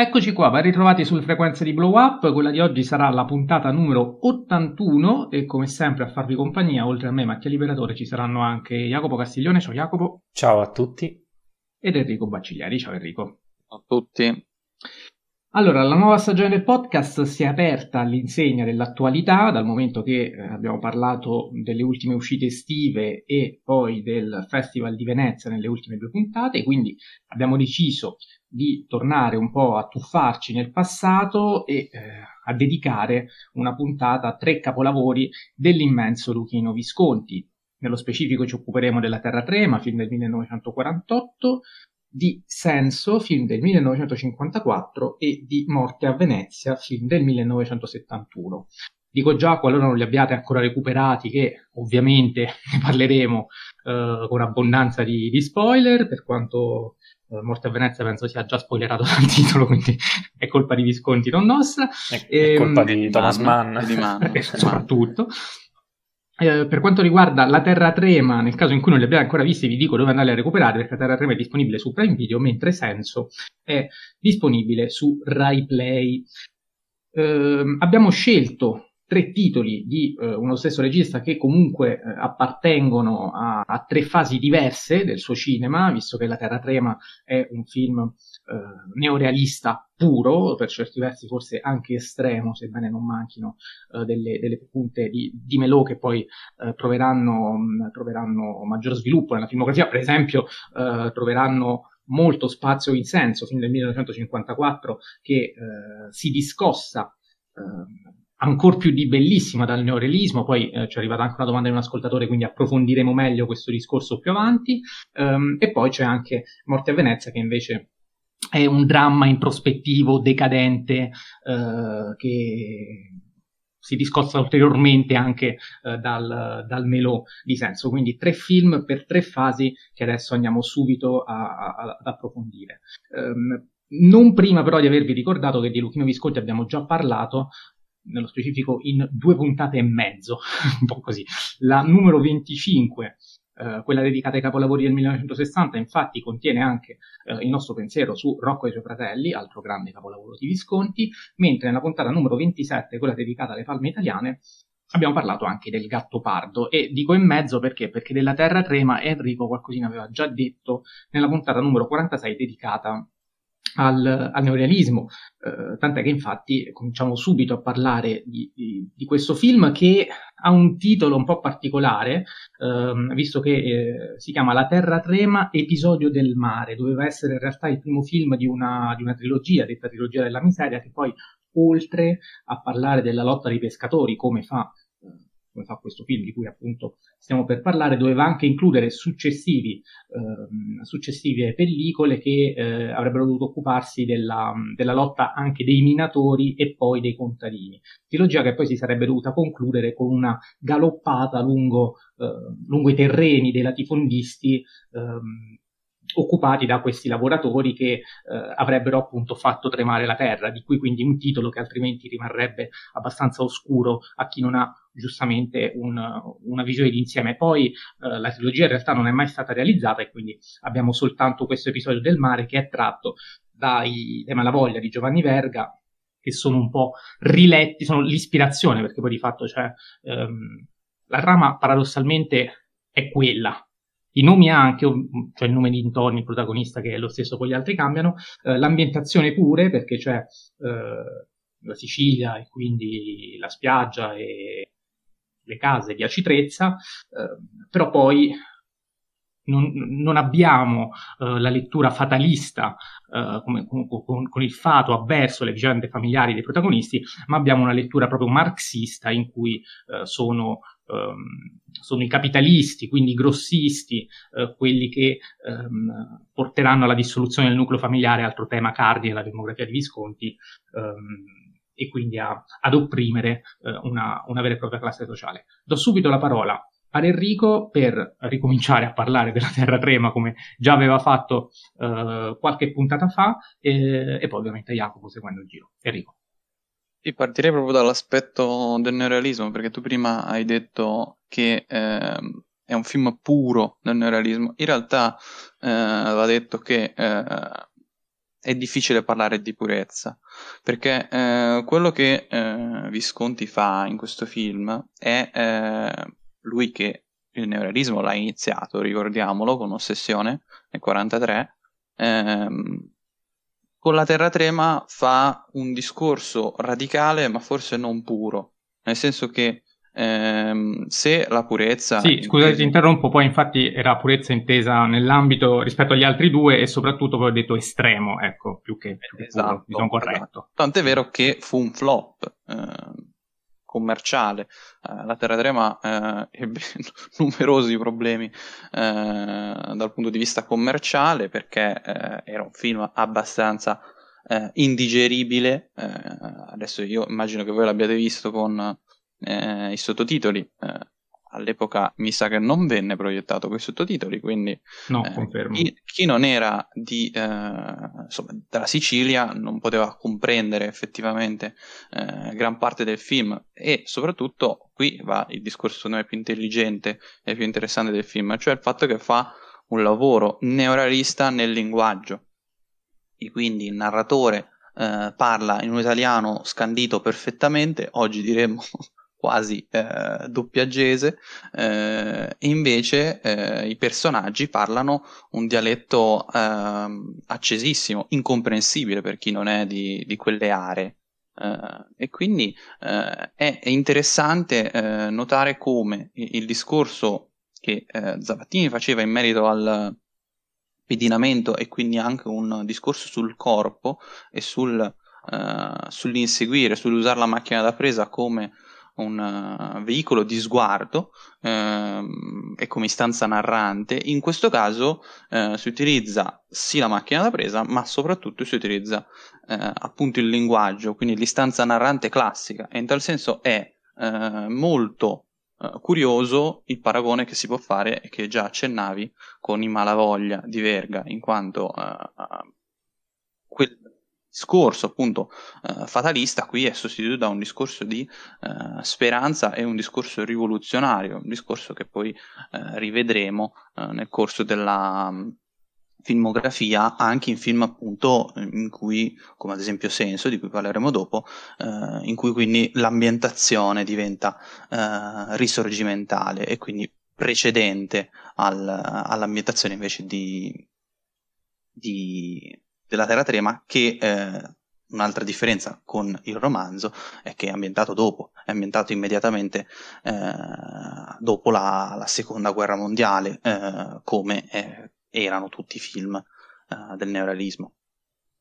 Eccoci qua, ben ritrovati sulle frequenze di Blow Up. Quella di oggi sarà la puntata numero 81 e come sempre a farvi compagnia, oltre a me Mattia Liberatore, ci saranno anche Jacopo Castiglione. Ciao Jacopo. Ciao a tutti. Ed Enrico Bacciglieri. Ciao Enrico. Ciao a tutti. Allora, la nuova stagione del podcast si è aperta all'insegna dell'attualità, dal momento che eh, abbiamo parlato delle ultime uscite estive e poi del Festival di Venezia nelle ultime due puntate, quindi abbiamo deciso di tornare un po' a tuffarci nel passato e eh, a dedicare una puntata a tre capolavori dell'immenso Luchino Visconti. Nello specifico ci occuperemo della Terra Trema, film del 1948, di Senso, film del 1954, e di Morte a Venezia, film del 1971. Dico già, qualora non li abbiate ancora recuperati, che ovviamente ne parleremo eh, con abbondanza di, di, spoiler, per quanto eh, Morte a Venezia penso sia già spoilerato dal titolo, quindi è colpa di Visconti, non nostra. È, è colpa di ehm, Thomas Mann. Di Mann. soprattutto. Eh, per quanto riguarda la Terra Trema, nel caso in cui non li abbiate ancora visti, vi dico dove andare a recuperare perché la Terra Trema è disponibile su Prime Video, mentre Senso è disponibile su Rai Play. Eh, abbiamo scelto tre titoli di eh, uno stesso regista che comunque eh, appartengono a, a, tre fasi diverse del suo cinema, visto che La Terra Trema è un film eh, neorealista puro, per certi versi forse anche estremo, sebbene non manchino eh, delle, delle, punte di, di melò che poi eh, troveranno, mh, troveranno maggior sviluppo nella filmografia, per esempio eh, troveranno molto spazio in senso, fin del 1954, che si discossa eh, ancora più di bellissima dal neorealismo, poi eh, ci è arrivata anche una domanda di un ascoltatore, quindi approfondiremo meglio questo discorso più avanti, um, e poi c'è anche Morte a Venezia che invece è un dramma introspettivo, decadente, uh, che si discosta ulteriormente anche uh, dal, dal melò di senso, quindi tre film per tre fasi che adesso andiamo subito a, a, ad approfondire. Um, non prima però di avervi ricordato che di Luchino Visconti abbiamo già parlato nello specifico in due puntate e mezzo, un po' così. La numero 25, eh, quella dedicata ai capolavori del 1960, infatti contiene anche eh, il nostro pensiero su Rocco e i suoi fratelli, altro grande capolavoro di Visconti, mentre nella puntata numero 27, quella dedicata alle palme italiane, abbiamo parlato anche del gatto pardo e dico in mezzo perché? Perché della terra trema Enrico qualcosina aveva già detto nella puntata numero 46 dedicata al, al neorealismo, eh, tant'è che infatti cominciamo subito a parlare di, di, di, questo film che ha un titolo un po' particolare, ehm, visto che eh, si chiama La Terra Trema, episodio del mare, doveva essere in realtà il primo film di una, di una trilogia, detta trilogia della miseria, che poi oltre a parlare della lotta dei pescatori, come fa come fa questo film di cui appunto stiamo per parlare, doveva anche includere successivi, eh, successive pellicole che eh, avrebbero dovuto occuparsi della, della, lotta anche dei minatori e poi dei contadini. Trilogia che poi si sarebbe dovuta concludere con una galoppata lungo, eh, lungo i terreni dei latifondisti ehm, occupati da questi lavoratori che eh, avrebbero appunto fatto tremare la terra, di cui quindi un titolo che altrimenti rimarrebbe abbastanza oscuro a chi non ha giustamente un, una visione d'insieme. Poi eh, la trilogia in realtà non è mai stata realizzata e quindi abbiamo soltanto questo episodio del mare che è tratto dai, dai Malavoglia di Giovanni Verga, che sono un po' riletti, sono l'ispirazione, perché poi di fatto cioè, ehm, la trama paradossalmente è quella, i nomi anche, cioè il nome di intorno, il protagonista che è lo stesso, poi gli altri cambiano, eh, l'ambientazione pure, perché c'è eh, la Sicilia e quindi la spiaggia e le case di Acitrezza, eh, però poi non, non abbiamo uh, la lettura fatalista uh, come, con, con, il fato avverso le vicende familiari dei protagonisti, ma abbiamo una lettura proprio marxista in cui uh, sono Um, sono i capitalisti, quindi i grossisti, uh, quelli che um, porteranno alla dissoluzione del nucleo familiare, altro tema cardine della demografia di Visconti, um, e quindi a, ad opprimere uh, una, una, vera e propria classe sociale. Do subito la parola ad Enrico per ricominciare a parlare della Terra Trema come già aveva fatto uh, qualche puntata fa e, e poi ovviamente Jacopo seguendo il giro. Enrico. Io partirei proprio dall'aspetto del neorealismo, perché tu prima hai detto che eh, è un film puro del neorealismo. In realtà eh, va detto che eh, è difficile parlare di purezza, perché eh, quello che eh, Visconti fa in questo film è eh, lui che il neorealismo l'ha iniziato, ricordiamolo, con Ossessione nel 1943, ehm, con la Terra Trema fa un discorso radicale ma forse non puro, nel senso che ehm, se la purezza... Sì, scusate ti interrompo, poi infatti era purezza intesa nell'ambito rispetto agli altri due e soprattutto poi ho detto estremo, ecco, più che, più esatto, puro, mi sono corretto. Esatto. Tant'è vero che fu un flop. Eh, commerciale. Eh, la Terra Trema eh, ebbe numerosi problemi eh, dal punto di vista commerciale perché eh, era un film abbastanza eh, indigeribile. Eh, adesso io immagino che voi l'abbiate visto con i sottotitoli all'epoca mi sa che non venne proiettato con i sottotitoli, quindi no, eh, chi, chi, non era di, eh, insomma, dalla Sicilia non poteva comprendere effettivamente eh, gran parte del film. E soprattutto qui va il discorso secondo me più intelligente e più interessante del film, cioè il fatto che fa un lavoro neorealista nel linguaggio. E quindi il narratore eh, parla in un italiano scandito perfettamente, oggi diremmo quasi eh, doppiaggese, eh, invece eh, i personaggi parlano un dialetto ehm, accesissimo, incomprensibile per chi non è di, di quelle aree. Uh, e quindi uh, è, interessante uh, notare come il, il discorso che Zavattini faceva in merito al pedinamento e quindi anche un discorso sul corpo e sul, sull'inseguire, sull'usare la macchina da presa come un uh, veicolo di sguardo uh, e come istanza narrante, in questo caso uh, si utilizza sì la macchina da presa, ma soprattutto si utilizza eh, appunto il linguaggio, quindi l'istanza narrante classica, e in tal senso è molto curioso il paragone che si può fare e che già accennavi con i Malavoglia di Verga, in quanto quel, discorso appunto eh, fatalista qui è sostituito da un discorso di eh, speranza e un discorso rivoluzionario, un discorso che poi eh, rivedremo eh, nel corso della um, filmografia anche in film appunto in cui come ad esempio Senso di cui parleremo dopo eh, in cui quindi l'ambientazione diventa eh, risorgimentale e quindi precedente al, all'ambientazione invece di, di della Terra Trema che eh, un'altra differenza con il romanzo è che è ambientato dopo, è ambientato immediatamente eh, dopo la, la, seconda guerra mondiale, eh, come eh, erano tutti i film eh, del neorealismo.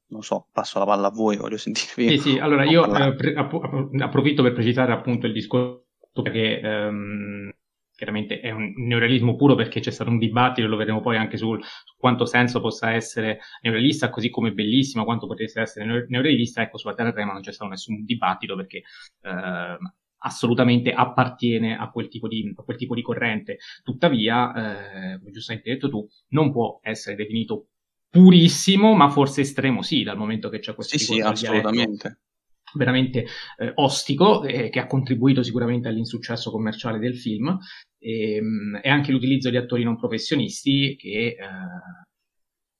Non so, passo la palla a voi, voglio sentirvi. Sì, sì, allora io eh, pre- approfitto per precisare appunto il discorso perché ehm, chiaramente è un neorealismo puro perché c'è stato un dibattito, lo vedremo poi anche sul, su quanto senso possa essere neorealista, così come bellissimo quanto potesse essere neorealista, ecco sulla Terra Trema non c'è stato nessun dibattito perché eh, assolutamente appartiene a quel tipo di, a quel tipo di corrente. Tuttavia, eh, come giustamente hai detto tu, non può essere definito purissimo, ma forse estremo sì, dal momento che c'è questo sì, tipo sì, di assolutamente veramente eh, ostico eh, che ha contribuito sicuramente all'insuccesso commerciale del film e, ehm, e anche l'utilizzo di attori non professionisti che eh,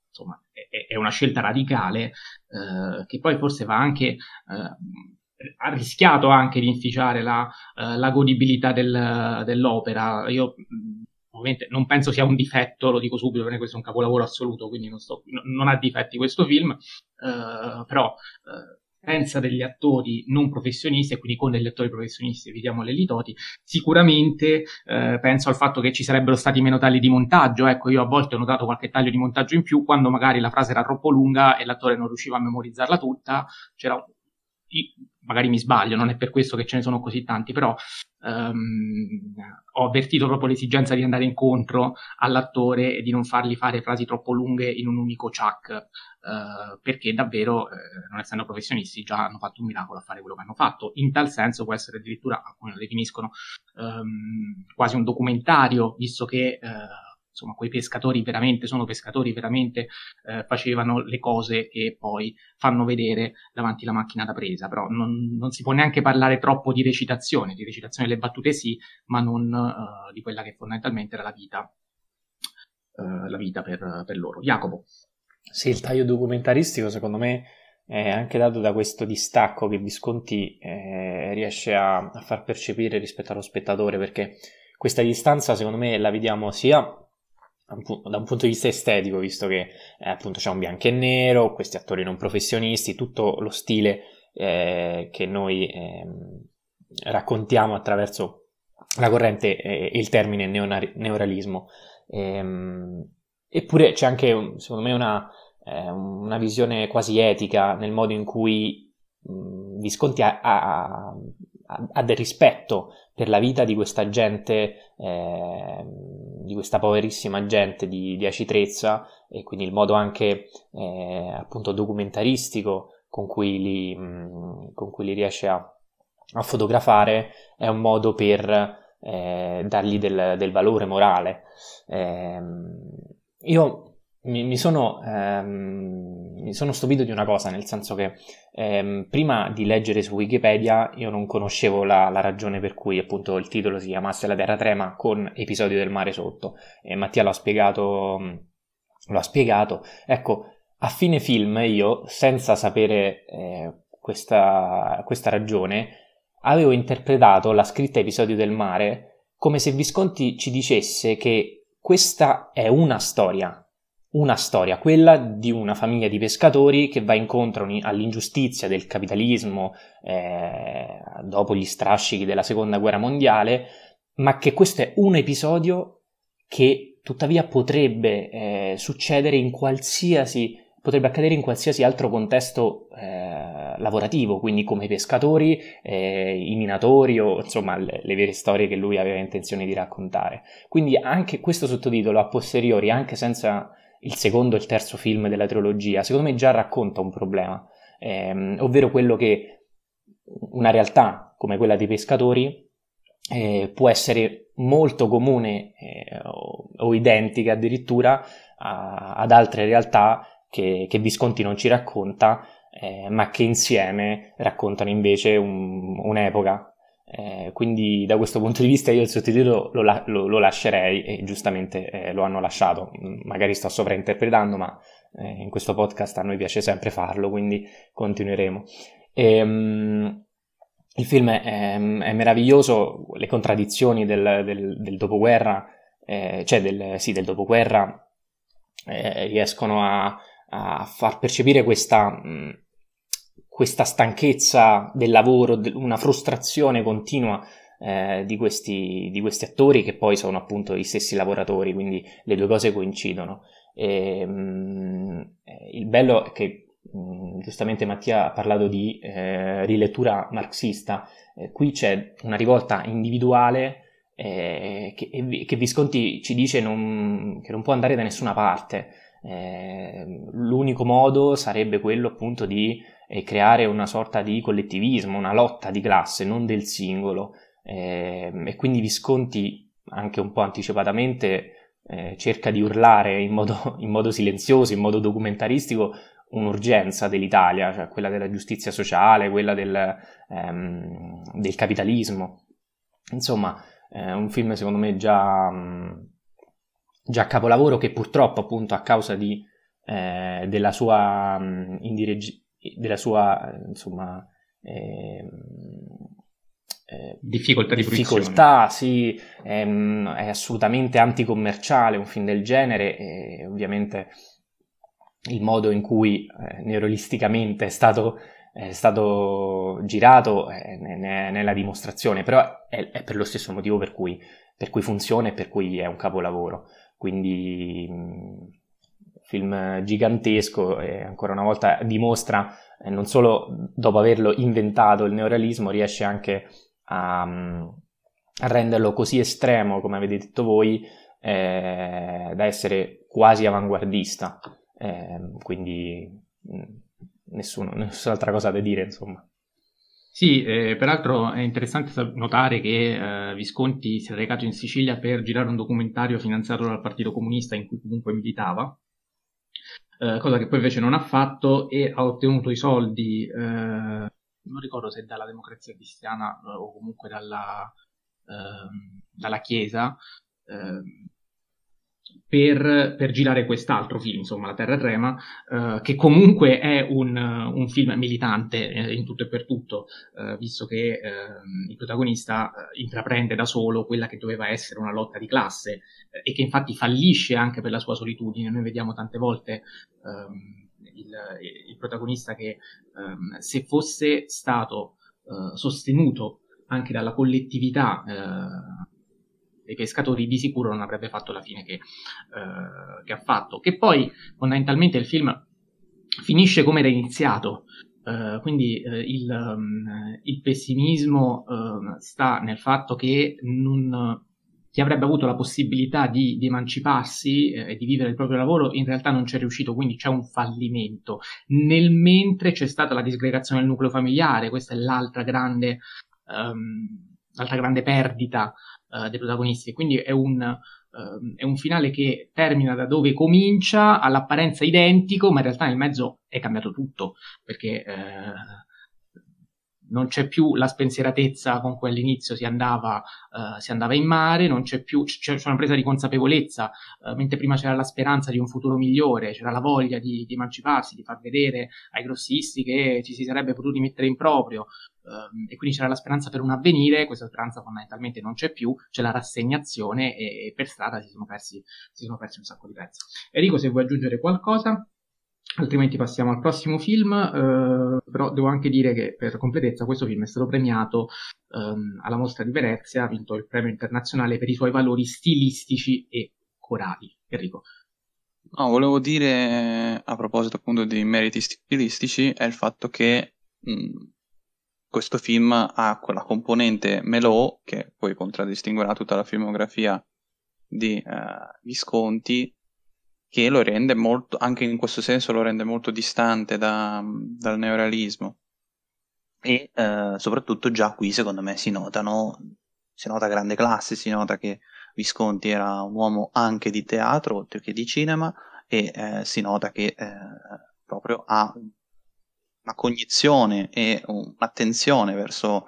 insomma è, è, una scelta radicale eh, che poi forse va anche eh, ha rischiato anche di inficiare la, eh, la godibilità del, dell'opera. Io ovviamente non penso sia un difetto, lo dico subito, perché questo è un capolavoro assoluto, quindi non, sto, non ha difetti questo film, però presenza degli attori non professionisti e quindi con degli attori professionisti, evitiamo le litoti, sicuramente eh, penso al fatto che ci sarebbero stati meno tagli di montaggio, ecco io a volte ho notato qualche taglio di montaggio in più quando magari la frase era troppo lunga e l'attore non riusciva a memorizzarla tutta, c'era magari mi sbaglio, non è per questo che ce ne sono così tanti, però um, ho avvertito proprio l'esigenza di andare incontro all'attore e di non fargli fare frasi troppo lunghe in un unico chuck, uh, perché davvero, uh, non essendo professionisti, già hanno fatto un miracolo a fare quello che hanno fatto. In tal senso può essere addirittura, alcuni lo definiscono, um, quasi un documentario, visto che... Uh, insomma, quei pescatori veramente sono pescatori, veramente eh, facevano le cose che poi fanno vedere davanti alla macchina da presa, però non, non, si può neanche parlare troppo di recitazione, di recitazione delle battute sì, ma non uh, di quella che fondamentalmente era la vita, uh, la vita per, per loro. Jacopo. Sì, il taglio documentaristico secondo me è anche dato da questo distacco che Visconti eh, riesce a, a, far percepire rispetto allo spettatore, perché questa distanza secondo me la vediamo sia da un punto di vista estetico, visto che eh, appunto c'è un bianco e nero, questi attori non professionisti, tutto lo stile eh, che noi ehm, raccontiamo attraverso la corrente e il termine neonar- neorealismo. Ehm, eppure c'è anche, secondo me, una, eh, una, visione quasi etica nel modo in cui mh, Visconti ha, ha, ha, del rispetto per la vita di questa gente, eh, di questa poverissima gente di, di Acitrezza e quindi il modo anche eh, appunto documentaristico con cui li, mh, con cui li riesce a, a, fotografare è un modo per eh, dargli del, del, valore morale. Eh, io mi, mi, sono, ehm, mi, sono, stupito di una cosa, nel senso che ehm, prima di leggere su Wikipedia io non conoscevo la, la, ragione per cui appunto il titolo si chiamasse La Terra Trema con episodio del mare sotto e Mattia l'ha spiegato, lo ha spiegato. Ecco, a fine film io, senza sapere eh, questa, questa ragione, avevo interpretato la scritta episodio del mare come se Visconti ci dicesse che questa è una storia, una storia, quella di una famiglia di pescatori che va incontro all'ingiustizia del capitalismo eh, dopo gli strascichi della seconda guerra mondiale, ma che questo è un episodio che tuttavia potrebbe eh, succedere in qualsiasi potrebbe accadere in qualsiasi altro contesto eh, lavorativo, quindi come i pescatori, eh, i minatori o insomma le, le, vere storie che lui aveva intenzione di raccontare. Quindi anche questo sottotitolo a posteriori, anche senza il secondo e il terzo film della trilogia, secondo me già racconta un problema, ehm, ovvero quello che una realtà come quella dei pescatori eh, può essere molto comune eh, o, o, identica addirittura a, ad altre realtà che, che Visconti non ci racconta, eh, ma che insieme raccontano invece un, un'epoca. Eh, quindi da questo punto di vista io il sottotitolo lo, lo, lo lascerei e giustamente eh, lo hanno lasciato. Magari sto sovrainterpretando, ma eh, in questo podcast a noi piace sempre farlo, quindi continueremo. E, um, il film è, è, meraviglioso, le contraddizioni del, del, del dopoguerra, eh, cioè del, sì, del dopoguerra, eh, riescono a, a far percepire questa, mh, questa stanchezza del lavoro, una frustrazione continua eh, di, questi, di, questi, attori che poi sono appunto gli stessi lavoratori, quindi le due cose coincidono. E, mh, il bello è che mh, giustamente Mattia ha parlato di eh, rilettura marxista, eh, qui c'è una rivolta individuale eh, che, che, Visconti ci dice non, che non può andare da nessuna parte. Eh, l'unico modo sarebbe quello appunto di eh, creare una sorta di collettivismo, una lotta di classe, non del singolo. Eh, e quindi Visconti, anche un po' anticipatamente, eh, cerca di urlare in modo, in modo, silenzioso, in modo documentaristico, un'urgenza dell'Italia, cioè quella della giustizia sociale, quella del, ehm, del capitalismo. Insomma, è un film secondo me già... Già capolavoro che purtroppo appunto a causa di, eh, della sua, mh, della sua insomma, eh, eh, difficoltà di difficoltà, sì, è, è, assolutamente anticommerciale un film del genere e ovviamente il modo in cui eh, neurolisticamente è stato, è stato girato è, è, nella dimostrazione, però è, è, per lo stesso motivo per cui, per cui funziona e per cui è un capolavoro. Quindi film gigantesco e ancora una volta dimostra eh, non solo dopo averlo inventato il neorealismo riesce anche a, a renderlo così estremo come avete detto voi eh, da essere quasi avanguardista. Eh, quindi nessuno, nessun'altra cosa da dire insomma. Sì, eh, peraltro è interessante notare che eh, Visconti si è recato in Sicilia per girare un documentario finanziato dal Partito Comunista in cui comunque militava, eh, cosa che poi invece non ha fatto e ha ottenuto i soldi, eh, non ricordo se dalla democrazia cristiana eh, o comunque dalla, ehm, dalla Chiesa, ehm, per, per, girare quest'altro film, insomma, La Terra Trema, eh, che comunque è un, un film militante eh, in tutto e per tutto, eh, visto che ehm, il protagonista eh, intraprende da solo quella che doveva essere una lotta di classe eh, e che infatti fallisce anche per la sua solitudine. Noi vediamo tante volte ehm, il, il, protagonista che ehm, se fosse stato eh, sostenuto anche dalla collettività dei pescatori di sicuro non avrebbe fatto la fine che, eh, che ha fatto. Che poi fondamentalmente il film finisce come era iniziato. Uh, quindi uh, il, um, il, pessimismo uh, sta nel fatto che non, chi avrebbe avuto la possibilità di, di emanciparsi e di vivere il proprio lavoro in realtà non c'è riuscito, quindi c'è un fallimento. Nel mentre c'è stata la disgregazione del nucleo familiare, questa è l'altra grande, um, l'altra grande perdita uh, dei protagonisti. Quindi è un, uh, è un, finale che termina da dove comincia, all'apparenza identico, ma in realtà nel mezzo è cambiato tutto, perché uh, non c'è più la spensieratezza con cui all'inizio si andava, uh, si andava in mare, non c'è più, c'è, c'è una presa di consapevolezza, mentre prima c'era la speranza di un futuro migliore, c'era la voglia di, di, emanciparsi, di far vedere ai grossisti che ci si sarebbe potuti mettere in proprio, e quindi c'era la speranza per un avvenire, questa speranza fondamentalmente non c'è più, c'è la rassegnazione e, e per strada si sono, persi, si sono persi un sacco di pezzi. Enrico, se vuoi aggiungere qualcosa? altrimenti passiamo al prossimo film, eh, però devo anche dire che per completezza questo film è stato premiato ehm, alla mostra di Venezia, ha vinto il premio internazionale per i suoi valori stilistici e corali. Enrico. No, volevo dire a proposito appunto di meriti stilistici è il fatto che mh, questo film ha quella componente melò che poi contraddistinguerà tutta la filmografia di uh, Visconti che lo rende molto, anche in questo senso lo rende molto distante da, dal neorealismo. E eh, soprattutto già qui secondo me si notano, si nota grande classe, si nota che Visconti era un uomo anche di teatro oltre che di cinema e eh, si nota che eh, proprio ha una cognizione e un'attenzione verso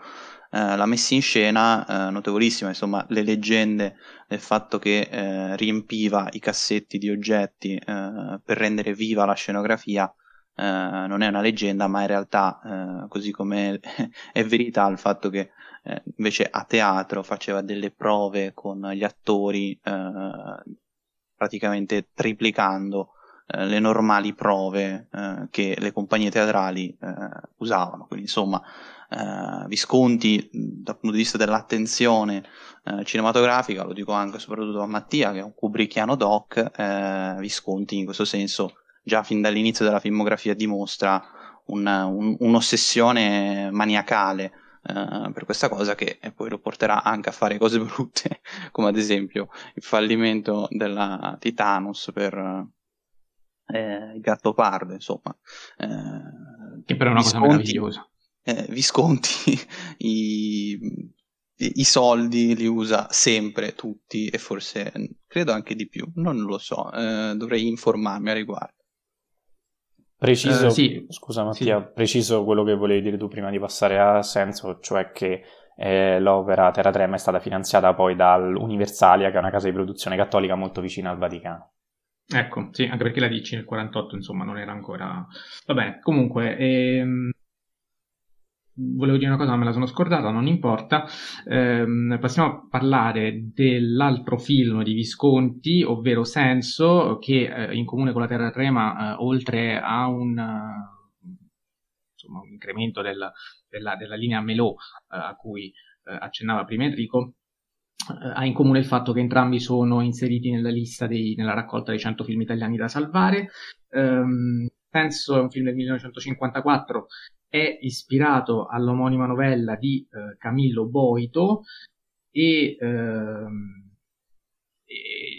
eh, la messa in scena eh, notevolissima, insomma le leggende del fatto che eh, riempiva i cassetti di oggetti eh, per rendere viva la scenografia eh, non è una leggenda ma in realtà così come è verità il fatto che invece a teatro faceva delle prove con gli attori praticamente triplicando le normali prove eh, che le compagnie teatrali eh, usavano. Quindi, insomma, eh, Visconti dal punto di vista dell'attenzione eh, cinematografica, lo dico anche soprattutto a Mattia che è un Kubrickiano doc, eh, Visconti in questo senso già fin dall'inizio della filmografia dimostra un, un, un'ossessione maniacale Uh, per questa cosa che poi lo porterà anche a fare cose brutte, come ad esempio il fallimento della Titanus per eh, il gatto pardo, insomma. Eh, che però è una Visconti, cosa meravigliosa eh, Visconti i, i, soldi li usa sempre tutti e forse credo anche di più, non lo so, eh, dovrei informarmi a riguardo. Preciso, uh, sì. scusa Mattia, sì. preciso quello che volevi dire tu prima di passare a senso, cioè che eh, l'opera Terra Trema è stata finanziata poi dall'Universalia, che è una casa di produzione cattolica molto vicina al Vaticano. Ecco, sì, anche perché la dici nel 48, insomma, non era ancora... Va bene, comunque, ehm, volevo dire una cosa, ma me la sono scordata, non importa. Eh, passiamo a parlare dell'altro film di Visconti, ovvero Senso, che eh, in comune con la Terra Trema, eh, oltre a un, insomma, un incremento del, della, della, linea Melò eh, a cui eh, accennava prima Enrico, eh, ha in comune il fatto che entrambi sono inseriti nella lista dei, nella raccolta dei 100 film italiani da salvare. Um, penso è un film del 1954 è ispirato all'omonima novella di eh, Camillo Boito e ehm,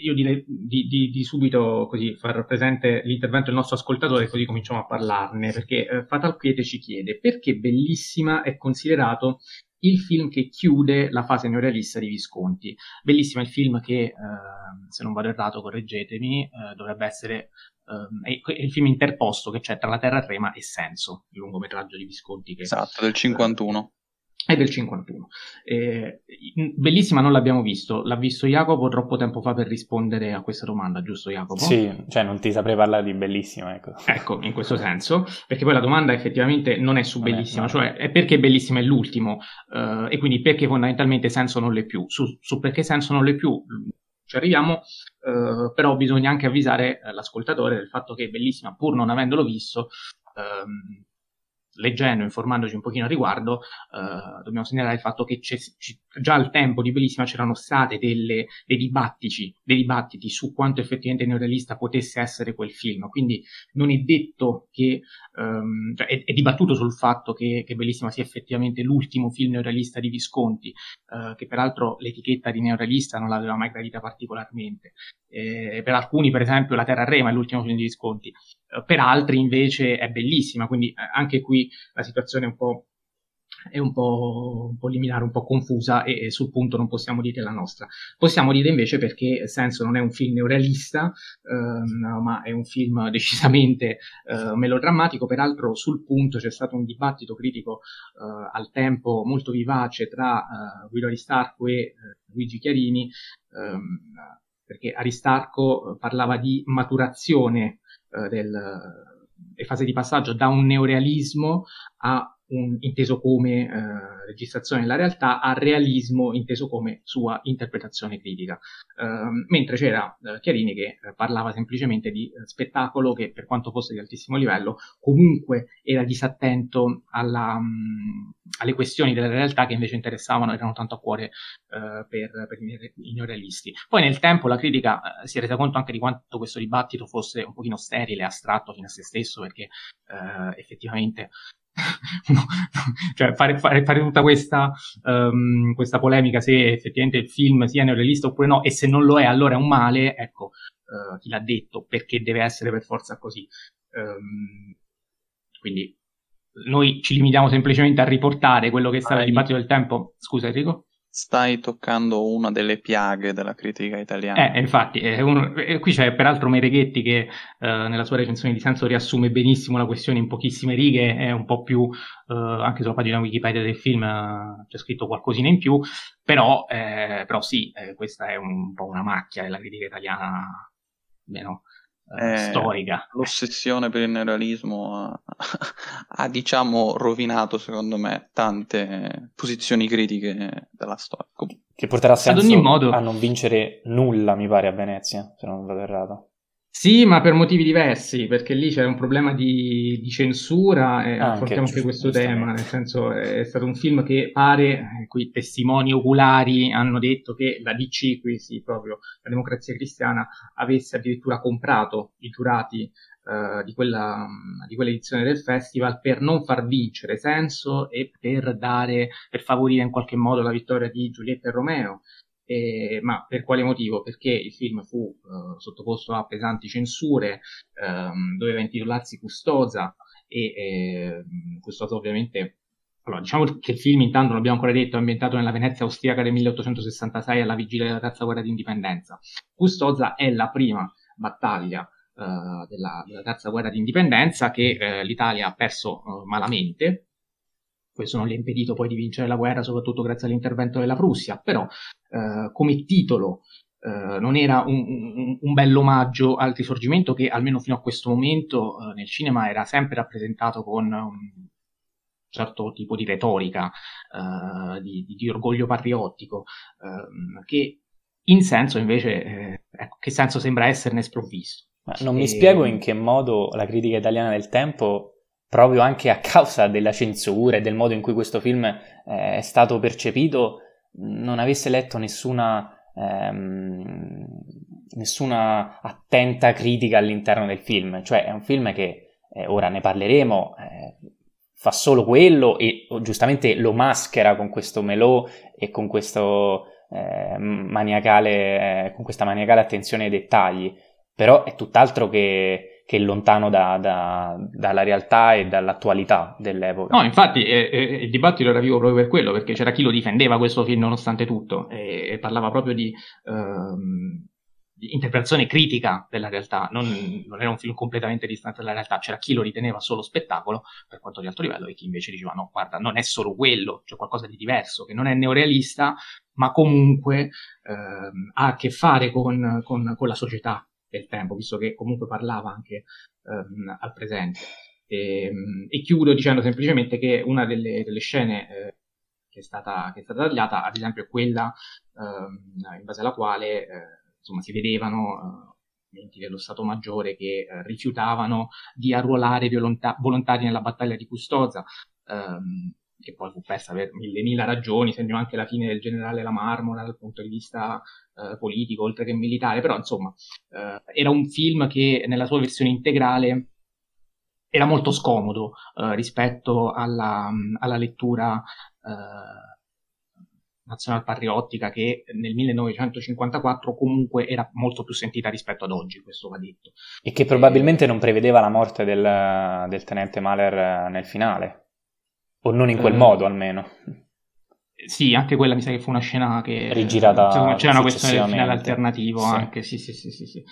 io direi di, di, di, subito così far presente l'intervento del nostro ascoltatore così cominciamo a parlarne perché eh, Fatal Quiete ci chiede perché Bellissima è considerato il film che chiude la fase neorealista di Visconti. Bellissima il film che, eh, se non vado errato, correggetemi, eh, dovrebbe essere è, il film interposto che c'è tra La Terra Trema e Senso, il lungometraggio di Visconti. Che, esatto, del 51. È del 51. Eh, bellissima non l'abbiamo visto, l'ha visto Jacopo troppo tempo fa per rispondere a questa domanda, giusto Jacopo? Sì, cioè non ti saprei parlare di bellissima, ecco. Ecco, in questo senso, perché poi la domanda effettivamente non è su bellissima, cioè è perché bellissima è l'ultimo eh, e quindi perché fondamentalmente senso non l'è più. Su, su perché senso non l'è più ci arriviamo, eh, però bisogna anche avvisare eh, l'ascoltatore del fatto che bellissima, pur non avendolo visto, ehm, leggendo, informandoci un pochino a riguardo, eh, dobbiamo segnalare il fatto che c- già al tempo di Bellissima c'erano state delle, dei, dei dibattiti su quanto effettivamente neorealista potesse essere quel film, quindi non è detto che, ehm, cioè è, è, dibattuto sul fatto che, che, Bellissima sia effettivamente l'ultimo film neorealista di Visconti, eh, che peraltro l'etichetta di neorealista non l'aveva mai gradita particolarmente. Eh, per alcuni, per esempio, La Terra Rema è l'ultimo film di Visconti, per altri invece è bellissima, quindi eh, anche qui la situazione è un po' è un po', un po' liminare, un po' confusa e, e, sul punto non possiamo dire la nostra. Possiamo dire invece perché Senso non è un film neorealista, ehm, ma è un film decisamente eh, melodrammatico. Peraltro sul punto c'è stato un dibattito critico eh, al tempo molto vivace tra eh, Guido Aristarco e eh, Luigi Chiarini, ehm, perché Aristarco parlava di maturazione eh, del, e fase di passaggio da un neorealismo a un, inteso come eh, registrazione della realtà a realismo inteso come sua interpretazione critica. Uh, mentre c'era uh, Chiarini che uh, parlava semplicemente di eh, spettacolo che per quanto fosse di altissimo livello comunque era disattento alla, um, alle questioni della realtà che invece interessavano, erano tanto a cuore per, per, i neorealisti. Poi nel tempo la critica si è resa conto anche di quanto questo dibattito fosse un pochino sterile, astratto fino a se stesso perché effettivamente cioè fare, fare, fare, tutta questa, um, questa, polemica se effettivamente il film sia neorealista oppure no, e se non lo è allora è un male, ecco, uh, chi l'ha detto, perché deve essere per forza così. Um, quindi noi ci limitiamo semplicemente a riportare quello che è stato il dibattito del tempo. Scusa Enrico? Stai toccando una delle piaghe della critica italiana. Eh, infatti, eh, uno, eh, qui c'è peraltro Mereghetti che eh, nella sua recensione di senso riassume benissimo la questione in pochissime righe, è un po' più, eh, anche sulla pagina Wikipedia del film eh, c'è scritto qualcosina in più, però, però sì, questa è un po' una macchia della critica italiana, meno eh, storica. L'ossessione per il neorealismo ha, ha, diciamo, rovinato, secondo me, tante posizioni critiche della storia. Che porterà senso modo... a non vincere nulla, mi pare, a Venezia, se non vado errato. Sì, ma per motivi diversi, perché lì c'è un problema di, di censura e ah, affrontiamo anche, questo tema, nel senso è stato un film che pare, eh, qui testimoni oculari hanno detto che la DC, qui sì, proprio la democrazia cristiana, avesse addirittura comprato i giurati uh, di, quella, di quell'edizione del festival per non far vincere Senso e per dare, per favorire in qualche modo la vittoria di Giulietta e Romeo. Eh, ma per quale motivo? Perché il film fu eh, sottoposto a pesanti censure, ehm, doveva intitolarsi Custosa e eh, Custosa ovviamente allora, diciamo che il film, intanto, non abbiamo ancora detto, è ambientato nella Venezia austriaca del 1866 alla vigilia della terza guerra d'indipendenza. Custoza è la prima battaglia uh, della, della, terza guerra d'indipendenza che uh, l'Italia ha perso uh, malamente, questo non gli ha impedito poi di vincere la guerra, soprattutto grazie all'intervento della Prussia, però eh, come titolo eh, non era un, un, un bel omaggio al risorgimento che almeno fino a questo momento eh, nel cinema era sempre rappresentato con un certo tipo di retorica, eh, di, di, orgoglio patriottico, ehm, che in senso invece, eh, ecco, che senso sembra esserne sprovvisto. Ma non e... mi spiego in che modo la critica italiana del tempo proprio anche a causa della censura e del modo in cui questo film eh, è stato percepito, non avesse letto nessuna, ehm, nessuna attenta critica all'interno del film. Cioè è un film che, eh, ora ne parleremo, eh, fa solo quello e giustamente lo maschera con questo melò e con questo eh, maniacale, eh, con questa maniacale attenzione ai dettagli, però è tutt'altro che che è lontano da, da, dalla realtà e dall'attualità dell'epoca. No, infatti eh, il dibattito era vivo proprio per quello, perché c'era chi lo difendeva questo film nonostante tutto e, e parlava proprio di, ehm, interpretazione critica della realtà, non, non, era un film completamente distante dalla realtà, c'era chi lo riteneva solo spettacolo per quanto di alto livello e chi invece diceva no, guarda, non è solo quello, c'è qualcosa di diverso, che non è neorealista, ma comunque ehm, ha a che fare con, con, con, la società del tempo, visto che comunque parlava anche ehm, al presente. E, ehm, e, chiudo dicendo semplicemente che una delle, delle scene eh, che, è stata, che, è stata, tagliata, ad esempio, è quella ehm, in base alla quale eh, insomma, si vedevano eh, dello Stato Maggiore che eh, rifiutavano di arruolare volonta- volontari nella battaglia di Custoza, ehm, che poi fu persa per mille mila ragioni, segnò anche la fine del generale La Marmora dal punto di vista eh, politico, oltre che militare, però insomma eh, era un film che nella sua versione integrale era molto scomodo eh, rispetto alla, alla lettura eh, nazionalpatriottica che nel 1954 comunque era molto più sentita rispetto ad oggi, questo va detto. E che probabilmente e... non prevedeva la morte del, del, tenente Mahler nel finale, o non in quel eh... modo almeno. Sì, anche quella mi sa che fu una scena che... Rigirata Insomma, c'era una questione del finale alternativo sì. anche, sì, sì, sì, sì. sì.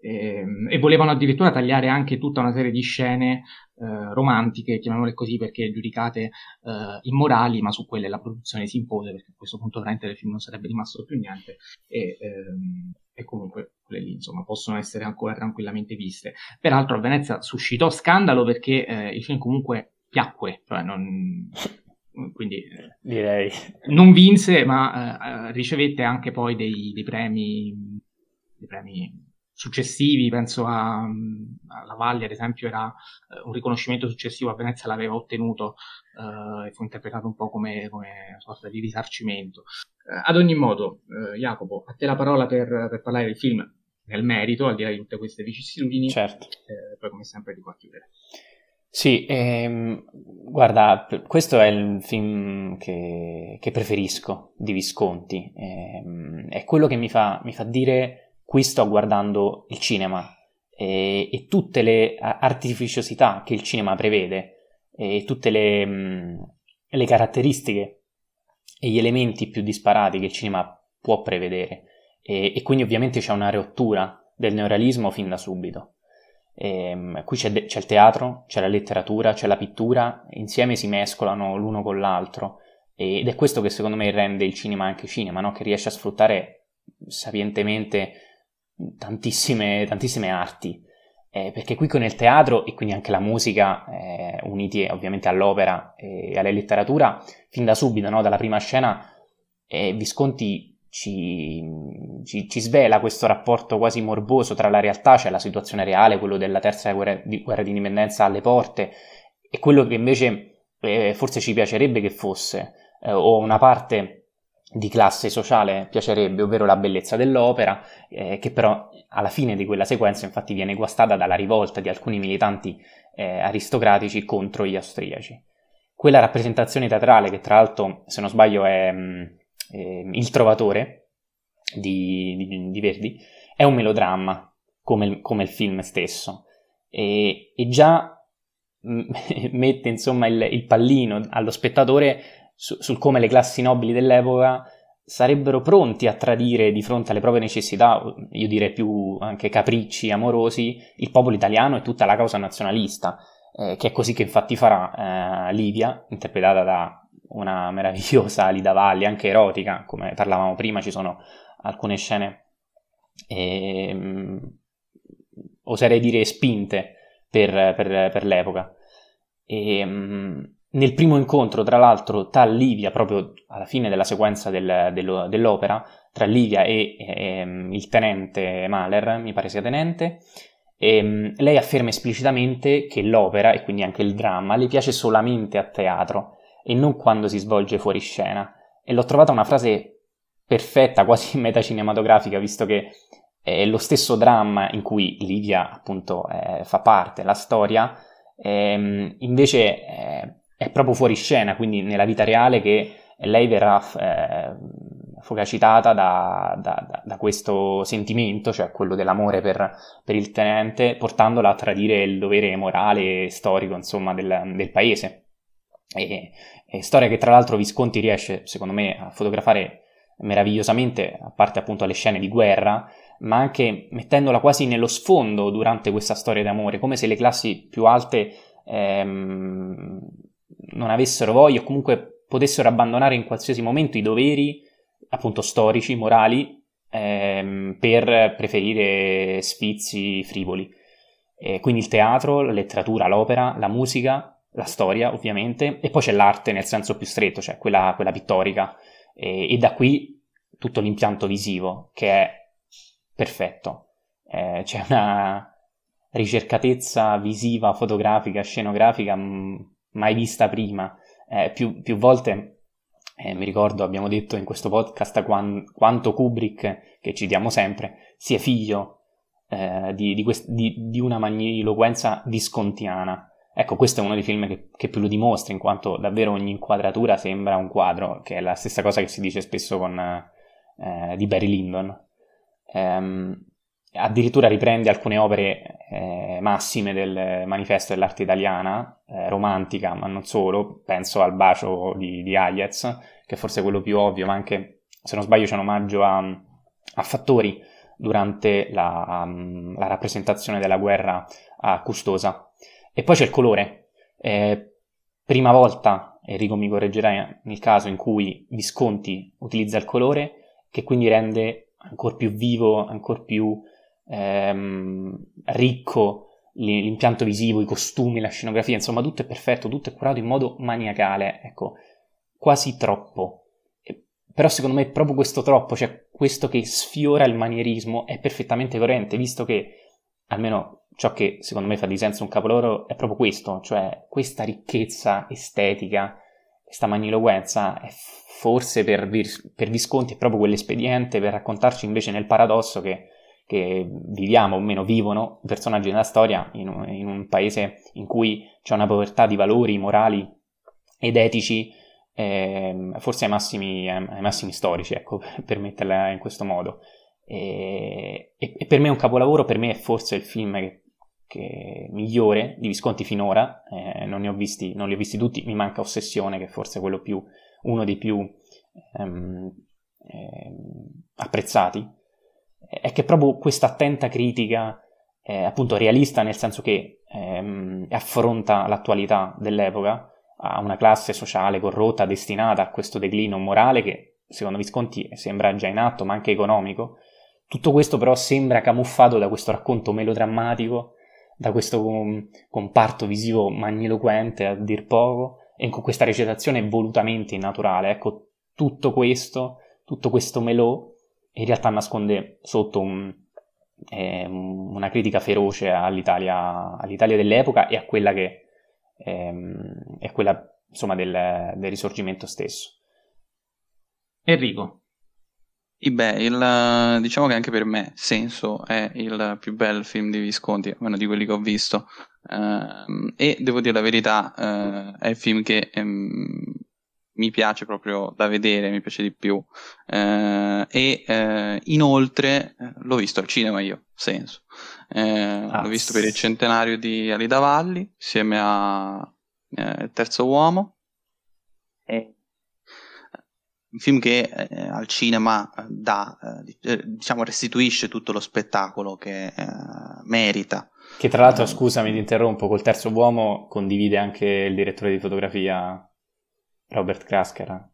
E, ehm, e, volevano addirittura tagliare anche tutta una serie di scene eh, romantiche, chiamiamole così perché giudicate eh, immorali, ma su quelle la produzione si impose perché a questo punto veramente del film non sarebbe rimasto più niente e, ehm, e comunque quelle lì insomma possono essere ancora tranquillamente viste. Peraltro a Venezia suscitò scandalo perché eh, il film comunque piacque, cioè non, quindi direi non vinse ma eh, ricevette anche poi dei, dei premi dei premi successivi, penso a, alla Valle ad esempio era eh, un riconoscimento successivo a Venezia l'aveva ottenuto eh, e fu interpretato un po' come, come una sorta di risarcimento. Eh, ad ogni modo, eh, Jacopo, a te la parola per, per, parlare del film nel merito, al di là di tutte queste vicissitudini, certo. Eh, poi come sempre di qua chiudere. Sì, ehm, guarda, questo è il film che, che preferisco di Visconti, ehm, è quello che mi fa, mi fa dire qui sto guardando il cinema e, e tutte le artificiosità che il cinema prevede e tutte le, mh, le caratteristiche e gli elementi più disparati che il cinema può prevedere e, e quindi ovviamente c'è una rottura del neorealismo fin da subito. E, ehm, qui c'è, de- c'è, il teatro, c'è la letteratura, c'è la pittura, insieme si mescolano l'uno con l'altro ed è questo che secondo me rende il cinema anche cinema, no? che riesce a sfruttare sapientemente tantissime, tantissime arti, eh, perché qui con il teatro e quindi anche la musica, eh, uniti ovviamente all'opera e alla letteratura, fin da subito, no? dalla prima scena, eh, Visconti ci, ci, ci, svela questo rapporto quasi morboso tra la realtà, cioè la situazione reale, quello della terza guerra di, guerra di indipendenza alle porte, e quello che invece eh, forse ci piacerebbe che fosse, eh, o una parte di classe sociale piacerebbe, ovvero la bellezza dell'opera, eh, che però alla fine di quella sequenza infatti viene guastata dalla rivolta di alcuni militanti eh, aristocratici contro gli austriaci. Quella rappresentazione teatrale, che tra l'altro, se non sbaglio, è, mm, è Il Trovatore di, di, di, Verdi, è un melodramma, come, come il film stesso, e, e già mette insomma il, il pallino allo spettatore su, sul come le classi nobili dell'epoca sarebbero pronti a tradire di fronte alle proprie necessità, io direi più anche capricci amorosi, il popolo italiano e tutta la causa nazionalista, eh, che è così che infatti farà eh, Livia, interpretata da una meravigliosa Lida Valli, anche erotica, come parlavamo prima, ci sono alcune scene, eh, oserei dire, spinte per, per, per l'epoca. E, ehm, nel primo incontro, tra l'altro, tra Livia, proprio alla fine della sequenza del, dello, dell'opera, tra Livia e, e um, il tenente Mahler, mi pare sia tenente, e, um, lei afferma esplicitamente che l'opera, e quindi anche il dramma, le piace solamente a teatro e non quando si svolge fuori scena. E l'ho trovata una frase perfetta, quasi metacinematografica, visto che è lo stesso dramma in cui Livia appunto eh, fa parte, la storia, ehm, invece eh, è proprio fuori scena, quindi nella vita reale che lei verrà eh, focacitata da, da, da, questo sentimento, cioè quello dell'amore per, per, il tenente, portandola a tradire il dovere morale e storico, insomma, del, del paese. E, e storia che tra l'altro Visconti riesce, secondo me, a fotografare meravigliosamente, a parte appunto le scene di guerra, ma anche mettendola quasi nello sfondo durante questa storia d'amore, come se le classi più alte ehm, non avessero voglia o comunque potessero abbandonare in qualsiasi momento i doveri, appunto storici, morali, ehm, per preferire sfizi frivoli. E quindi il teatro, la letteratura, l'opera, la musica, la storia ovviamente, e poi c'è l'arte nel senso più stretto, cioè quella, quella pittorica, e, e, da qui tutto l'impianto visivo che è perfetto. Eh, c'è una ricercatezza visiva, fotografica, scenografica m- mai vista prima. Eh, più, più, volte, eh, mi ricordo, abbiamo detto in questo podcast quan- quanto Kubrick, che citiamo sempre, sia figlio eh, di, di, quest- di, di, una magniloquenza discontiana. Ecco, questo è uno dei film che, che, più lo dimostra, in quanto davvero ogni inquadratura sembra un quadro, che è la stessa cosa che si dice spesso con, eh, di Barry Lyndon. Um, addirittura riprende alcune opere eh, massime del manifesto dell'arte italiana, eh, romantica, ma non solo, penso al bacio di, di Hayez, che è forse quello più ovvio, ma anche, se non sbaglio, c'è un omaggio a, a Fattori durante la, um, la, rappresentazione della guerra a Custosa. E poi c'è il colore. Eh, prima volta, Enrico mi correggerà nel caso in cui Visconti utilizza il colore, che quindi rende ancora più vivo, ancora più ehm, ricco l'impianto visivo, i costumi, la scenografia, insomma tutto è perfetto, tutto è curato in modo maniacale, ecco, quasi troppo. Però secondo me proprio questo troppo, cioè questo che sfiora il manierismo, è perfettamente coerente, visto che almeno ciò che secondo me fa di senso un capolavoro è proprio questo, cioè questa ricchezza estetica, questa magniloquenza è forse per, per Visconti è proprio quell'espediente per raccontarci invece nel paradosso che che viviamo o meno vivono personaggi della storia in un, in un, paese in cui c'è una povertà di valori morali ed etici eh, forse ai massimi, ai massimi, storici, ecco, per metterla in questo modo. E, e, e, per me è un capolavoro, per me è forse il film che, che migliore di Visconti finora, eh, non, ne ho visti, non li ho visti tutti, mi manca Ossessione che è forse più, uno dei più ehm, ehm, apprezzati è che proprio questa attenta critica, eh, appunto realista nel senso che ehm, affronta l'attualità dell'epoca, a una classe sociale corrotta destinata a questo declino morale che secondo Visconti sembra già in atto, ma anche economico. Tutto questo però sembra camuffato da questo racconto melodrammatico, da questo comparto visivo magniloquente a dir poco, e con questa recitazione volutamente innaturale. Ecco, tutto questo, tutto questo melò in realtà nasconde sotto un, eh, una critica feroce all'Italia, all'Italia, dell'epoca e a quella che ehm, è quella insomma, del, del, risorgimento stesso. Enrico. E beh, il, diciamo che anche per me Senso è il più bel film di Visconti, almeno di quelli che ho visto. Uh, e devo dire la verità, uh, è il film che um, mi piace proprio da vedere, mi piace di più. Eh, e eh, inoltre l'ho visto al cinema io, senso. Ah, l'ho visto per il centenario di Alida Valli, insieme a Terzo Uomo. È un film che eh, al cinema dà, diciamo, restituisce tutto lo spettacolo che merita. Che tra l'altro, scusami, ti interrompo, col Terzo Uomo condivide anche il direttore di fotografia Robert Krasker.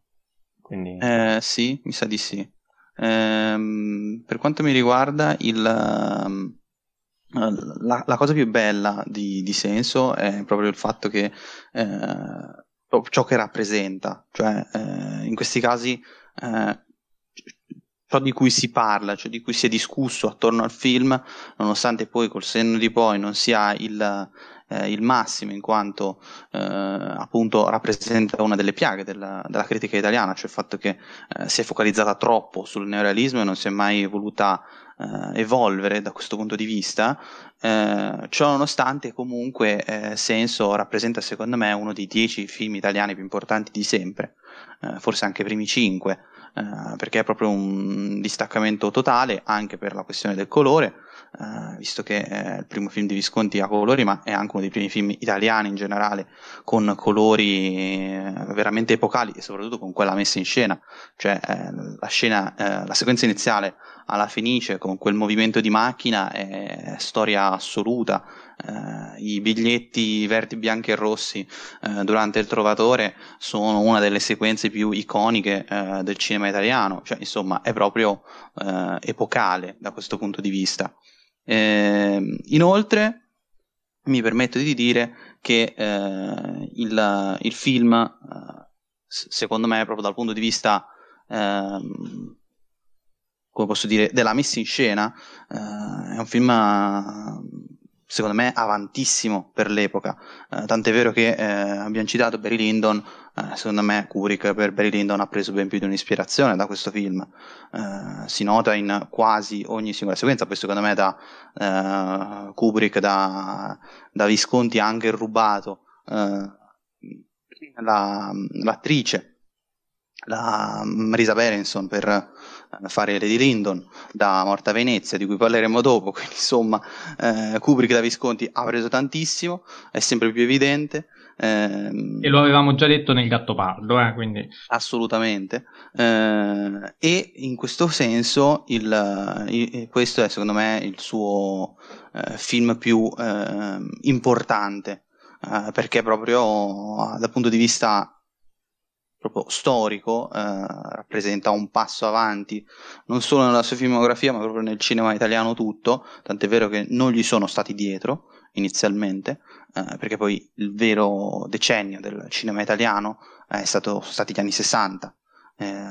Quindi... Eh, sì, mi sa di sì. Ehm, per quanto mi riguarda, il, ehm, la, la, cosa più bella di, di, Senso è proprio il fatto che eh, ciò che rappresenta, cioè eh, in questi casi eh, ciò di cui si parla, ciò di cui si è discusso attorno al film, nonostante poi col senno di poi non sia il, eh, il massimo in quanto eh, appunto rappresenta una delle piaghe della, della, critica italiana, cioè il fatto che eh, si è focalizzata troppo sul neorealismo e non si è mai voluta eh, evolvere da questo punto di vista. Eh, ciò nonostante comunque eh, Senso rappresenta secondo me uno dei dieci film italiani più importanti di sempre, forse anche i primi cinque. perché è proprio un distaccamento totale anche per la questione del colore, Uh, visto che è il primo film di Visconti a colori, ma è anche uno dei primi film italiani in generale con colori eh, veramente epocali e soprattutto con quella messa in scena, cioè eh, la scena, eh, la sequenza iniziale alla Fenice con quel movimento di macchina è storia assoluta. Eh, I biglietti verdi, bianchi e rossi eh, durante il Trovatore sono una delle sequenze più iconiche eh, del cinema italiano, cioè insomma è proprio eh, epocale da questo punto di vista. Ehm, inoltre mi permetto di dire che eh, il, il, film, eh, secondo me, proprio dal punto di vista ehm, come posso dire, della messa in scena, eh, è un film secondo me avantissimo per l'epoca, eh, tant'è vero che eh, abbiamo citato Barry Lyndon, eh, secondo me Kubrick per Barry Lyndon ha preso ben più di un'ispirazione da questo film, eh, si nota in quasi ogni singola sequenza, poi secondo me da eh, Kubrick, da, da, Visconti ha anche rubato eh, la, l'attrice la Marisa Berenson per eh, fare Lady Lindon da Morta Venezia, di cui parleremo dopo, quindi insomma eh, Kubrick da Visconti ha preso tantissimo, è sempre più evidente. Eh, e lo avevamo già detto nel Gattopardo, eh, quindi... Assolutamente. Eh, e in questo senso il, il, questo è secondo me il suo eh, film più eh, importante, perché proprio dal punto di vista proprio storico, eh, rappresenta un passo avanti non solo nella sua filmografia ma proprio nel cinema italiano tutto, tant'è vero che non gli sono stati dietro inizialmente, eh, perché poi il vero decennio del cinema italiano è stato, sono stati gli anni 60 eh,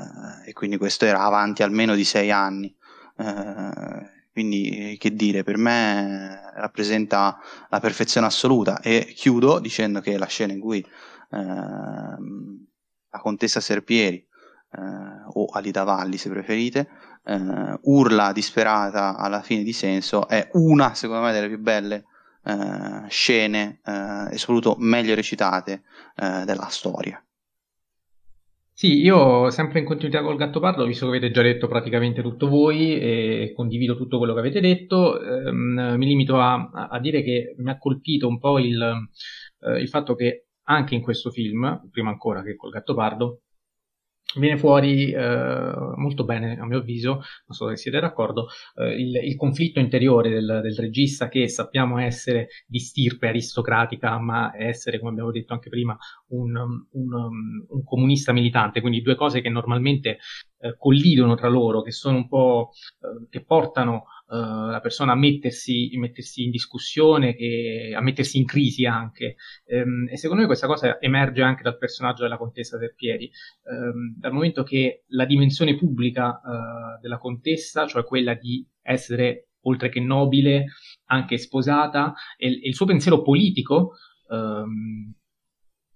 e quindi questo era avanti almeno di sei anni. Eh, quindi che dire, per me rappresenta la perfezione assoluta e chiudo dicendo che la scena in cui ehm, la contessa Serpieri eh, o Alida Valli se preferite, eh, urla disperata alla fine di senso, è una secondo me delle più belle eh, scene eh, e soprattutto meglio recitate eh, della storia. Sì, io sempre in continuità col Gattopardo, visto che avete già detto praticamente tutto voi e condivido tutto quello che avete detto, ehm, mi limito a, a, dire che mi ha colpito un po' il, eh, il fatto che anche in questo film, prima ancora che col Gattopardo, viene fuori eh, molto bene, a mio avviso, non so se siete d'accordo, eh, il, il, conflitto interiore del, del, regista che sappiamo essere di stirpe aristocratica, ma essere, come abbiamo detto anche prima, un, un, un comunista militante, quindi due cose che normalmente eh, collidono tra loro, che sono un po', eh, che portano eh, la persona a mettersi, mettersi in discussione, che, a mettersi in crisi anche. Um, e secondo me questa cosa emerge anche dal personaggio della contessa Serpieri, um, dal momento che la dimensione pubblica uh, della contessa, cioè quella di essere oltre che nobile, anche sposata, e, il suo pensiero politico, um,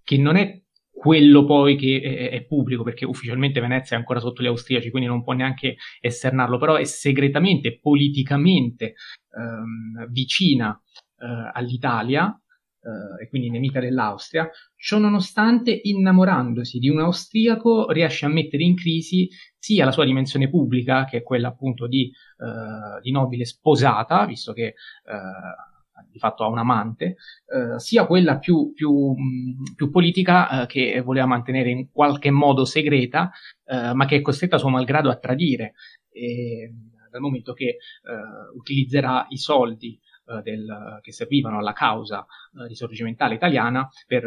che non è quello poi che è, pubblico, perché ufficialmente Venezia è ancora sotto gli austriaci, quindi non può neanche esternarlo, però è segretamente, politicamente ehm, vicina eh, all'Italia eh, e quindi nemica dell'Austria, ciò nonostante innamorandosi di un austriaco riesce a mettere in crisi sia la sua dimensione pubblica, che è quella appunto di, eh, di nobile sposata, visto che eh, di fatto ha un amante, eh, sia quella più, più, più politica eh, che voleva mantenere in qualche modo segreta, eh, ma che è costretta a suo malgrado a tradire, e, dal momento che eh, utilizzerà i soldi eh, del, che servivano alla causa eh, risorgimentale italiana per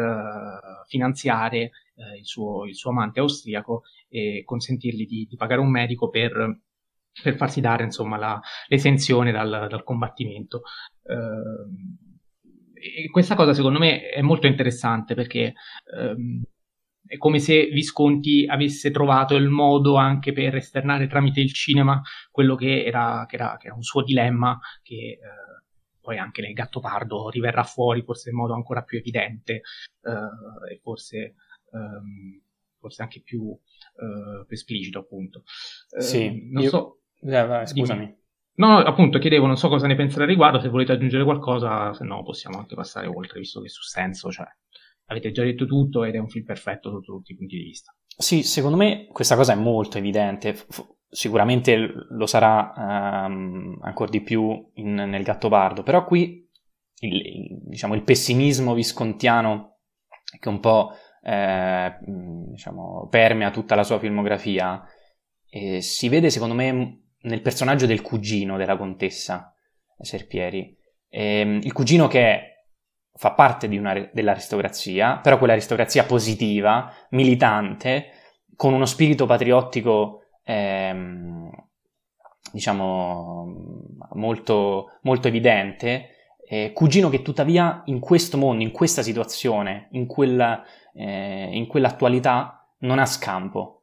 finanziare il suo, il, suo, amante austriaco e consentirgli di, di pagare un medico per per farsi dare insomma la, l'esenzione dal, dal combattimento. Eh, questa cosa secondo me è molto interessante perché ehm, è come se Visconti avesse trovato il modo anche per esternare tramite il cinema quello che era, che era, che era un suo dilemma che eh, poi anche nel Gattopardo riverrà fuori forse in modo ancora più evidente eh, e forse, ehm, forse anche più, uh, esplicito appunto. Sì, ehm, non io... so eh, vai, scusami. Dimmi. No, appunto, chiedevo, non so cosa ne pensate al riguardo, se volete aggiungere qualcosa, se no possiamo anche passare oltre, visto che su senso, cioè, avete già detto tutto ed è un film perfetto sotto tutti i punti di vista. Sì, secondo me questa cosa è molto evidente, F- sicuramente lo sarà um, ancora di più in, nel Gattopardo, però qui il, il, diciamo, il pessimismo viscontiano che un po' eh, diciamo, permea tutta la sua filmografia, eh, si vede secondo me nel personaggio del cugino della contessa Serpieri. Eh, il cugino che fa parte una, dell'aristocrazia, però quell'aristocrazia positiva, militante, con uno spirito patriottico, ehm, diciamo, molto, molto evidente, eh, cugino che tuttavia in questo mondo, in questa situazione, in, quella, eh, in quell'attualità, non ha scampo.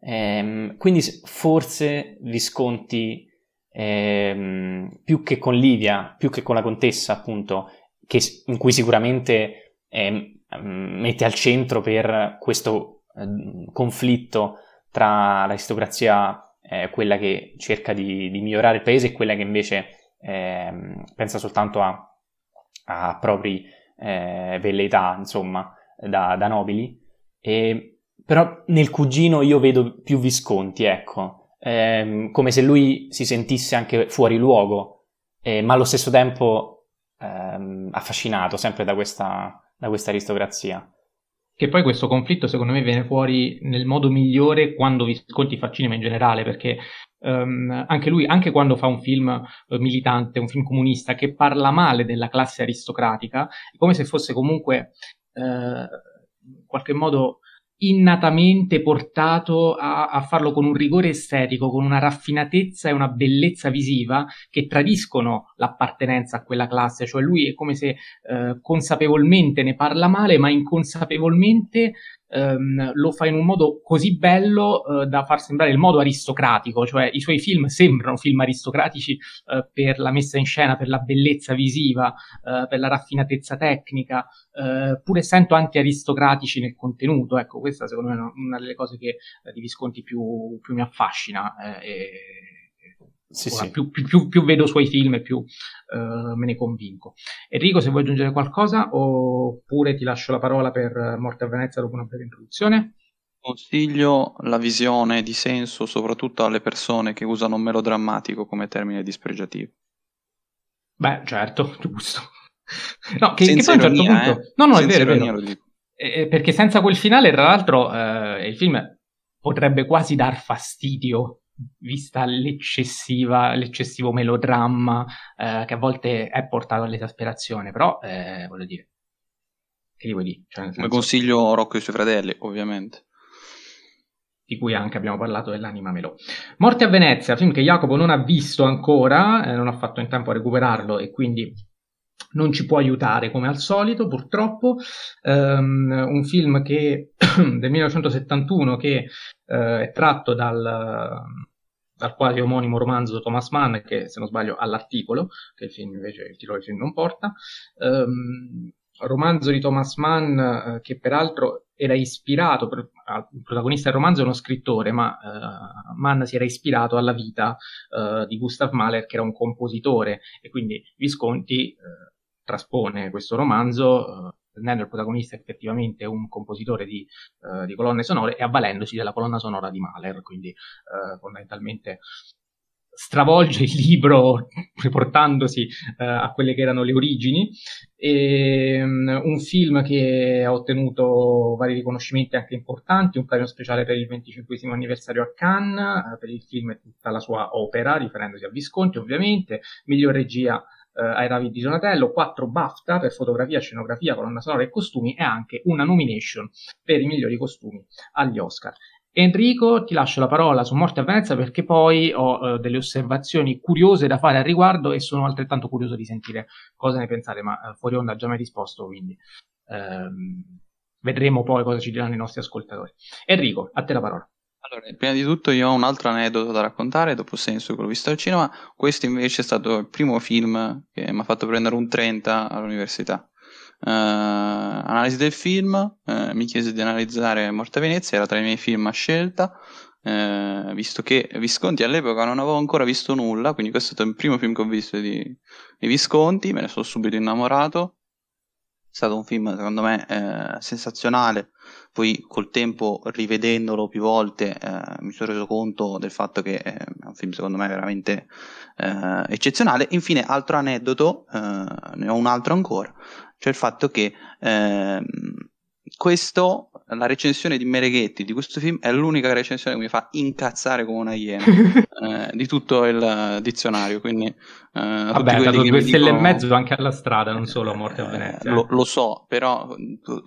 Eh, quindi forse Visconti, ehm, più che con Livia, più che con la contessa, appunto, che, in cui sicuramente eh, mette al centro per questo eh, conflitto tra l'aristocrazia, eh, quella che cerca di, di, migliorare il paese, e quella che invece ehm, pensa soltanto a, a propri eh, velleità, insomma, da, da nobili. E, però nel cugino io vedo più Visconti, ecco, ehm, come se lui si sentisse anche fuori luogo, eh, ma allo stesso tempo ehm, affascinato sempre da questa, da questa aristocrazia. Che poi questo conflitto secondo me viene fuori nel modo migliore quando Visconti fa cinema in generale, perché um, anche lui, anche quando fa un film uh, militante, un film comunista che parla male della classe aristocratica, come se fosse comunque uh, in qualche modo innatamente portato a, a, farlo con un rigore estetico, con una raffinatezza e una bellezza visiva che tradiscono l'appartenenza a quella classe, cioè lui è come se eh, consapevolmente ne parla male, ma inconsapevolmente ehm, lo fa in un modo così bello eh, da far sembrare il modo aristocratico, cioè i suoi film sembrano film aristocratici eh, per la messa in scena, per la bellezza visiva, eh, per la raffinatezza tecnica, eh, pur essendo anti-aristocratici nel contenuto. Ecco, questa secondo me è una delle cose che eh, di Visconti più, più mi affascina. Eh, e sì, sì. Più, più, più, vedo suoi film e più uh, me ne convinco. Enrico, se vuoi aggiungere qualcosa oppure ti lascio la parola per Morte a Venezia dopo una breve introduzione. Consiglio la visione di senso soprattutto alle persone che usano melodrammatico come termine dispregiativo. Beh, certo, giusto. No, che, che poi a un certo punto... Eh? No, no, senza è vero, è vero. Eh, perché senza quel finale, tra l'altro, eh, il film potrebbe quasi dar fastidio vista l'eccessivo melodramma eh, che a volte è portato all'esasperazione, però eh, voglio dire, che vuoi dire? Cioè. Come consiglio Rocco e i suoi fratelli, ovviamente. Di cui anche abbiamo parlato dell'anima Melò. Morte a Venezia, film che Jacopo non ha visto ancora, eh, non ha fatto in tempo a recuperarlo e quindi non ci può aiutare come al solito, purtroppo. Um, un film che, del 1971 che uh, è tratto dal, dal quasi omonimo romanzo Thomas Mann, che se non sbaglio ha l'articolo, che il film invece il titolo del film non porta. Um, romanzo di Thomas Mann uh, che peraltro era ispirato, per, il protagonista del romanzo è uno scrittore, ma uh, Mann si era ispirato alla vita uh, di Gustav Mahler, che era un compositore, e quindi Visconti traspone questo romanzo rendendo il protagonista effettivamente un compositore di, uh, di, colonne sonore e avvalendosi della colonna sonora di Mahler, quindi uh, fondamentalmente stravolge il libro riportandosi uh, a quelle che erano le origini. E, um, un film che ha ottenuto vari riconoscimenti anche importanti, un premio speciale per il 25 anniversario a Cannes, per il film e tutta la sua opera, riferendosi a Visconti ovviamente, miglior regia eh, ai Ravi di Donatello, 4 BAFTA per fotografia, scenografia, colonna sonora e costumi e anche una nomination per i migliori costumi agli Oscar. Enrico, ti lascio la parola su Morte a Venezia perché poi ho eh, delle osservazioni curiose da fare al riguardo e sono altrettanto curioso di sentire cosa ne pensate, ma eh, fuori onda già mai risposto, quindi ehm, vedremo poi cosa ci diranno i nostri ascoltatori. Enrico, a te la parola. Allora, prima di tutto io ho un altro aneddoto da raccontare, dopo senso che l'ho visto al cinema, questo invece è stato il primo film che mi ha fatto prendere un 30 all'università. Uh, analisi del film, uh, mi chiese di analizzare Morte a Venezia, era tra i miei film a scelta, uh, visto che Visconti all'epoca non avevo ancora visto nulla, quindi questo è stato il primo film che ho visto di, di Visconti, me ne sono subito innamorato, stato un film secondo me sensazionale, poi col tempo rivedendolo più volte eh, mi sono reso conto del fatto che è un film secondo me veramente eh, eccezionale. Infine, altro aneddoto, eh, ne ho un altro ancora, cioè il fatto che ehm, questo, la recensione di Mereghetti di questo film è l'unica recensione che mi fa incazzare come una iena eh, di tutto il dizionario. Quindi, eh, Vabbè, ha dato due stelle dicono... e mezzo anche alla strada, non solo a Morte a eh, Venezia. Lo, lo, so, però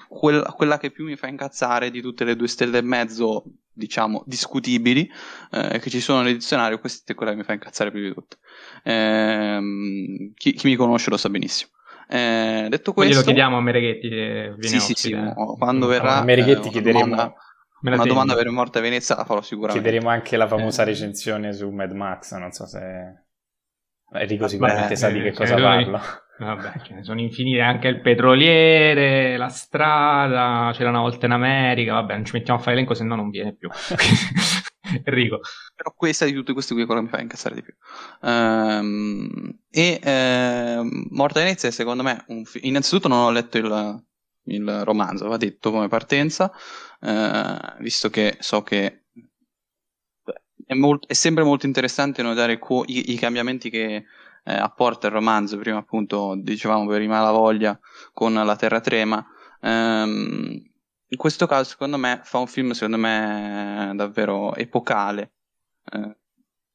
quella, quella, che più mi fa incazzare di tutte le due stelle e mezzo, diciamo, discutibili eh, che ci sono nel dizionario, questa è quella che mi fa incazzare più di tutte. Ehm, chi, chi mi conosce lo sa benissimo. Eh, detto questo, lo chiediamo a Mereghetti. Viene sì, sì, sì, quando verrà. A Mereghetti eh, chiederemo. Domanda, una domanda per Morte a Venezia la farò sicuramente. Chiederemo anche la famosa eh. recensione su Mad Max. Non so se Enrico sicuramente Beh, sa di che cosa parlo. Vabbè, ce ne sono infinite, anche il petroliere, la strada, c'era una volta in America, vabbè, non ci mettiamo a fare elenco, se no non viene più. Enrico. Però questa di tutte queste qui è quella che mi fa incazzare di più. Um, e uh, Morta Venezia secondo me un fi- innanzitutto non ho letto il, il romanzo, va detto come partenza, uh, visto che so che è, molt- è, sempre molto interessante notare co- i-, i, cambiamenti che eh, apporta il romanzo, prima appunto dicevamo per i Malavoglia con La Terra Trema. Um, in questo caso secondo me fa un film secondo me davvero epocale. Eh,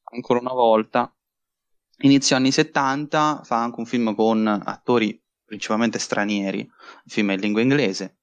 ancora una volta inizio anni 70 fa anche un film con attori principalmente stranieri. Il film è in lingua inglese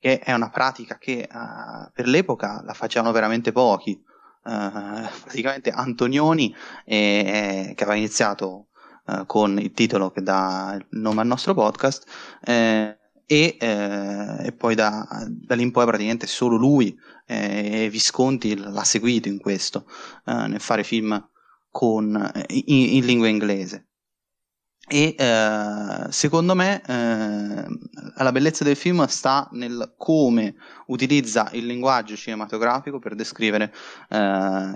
che è una pratica che uh, per l'epoca la facevano veramente pochi. Uh, praticamente Antonioni eh, che aveva iniziato uh, con il titolo che dà il nome al nostro podcast eh, e, eh, e poi da, da, lì in poi praticamente solo lui eh, e Visconti l'ha seguito in questo, eh, nel fare film con, eh, in, in lingua inglese. E eh, secondo me eh, la bellezza del film sta nel come utilizza il linguaggio cinematografico per descrivere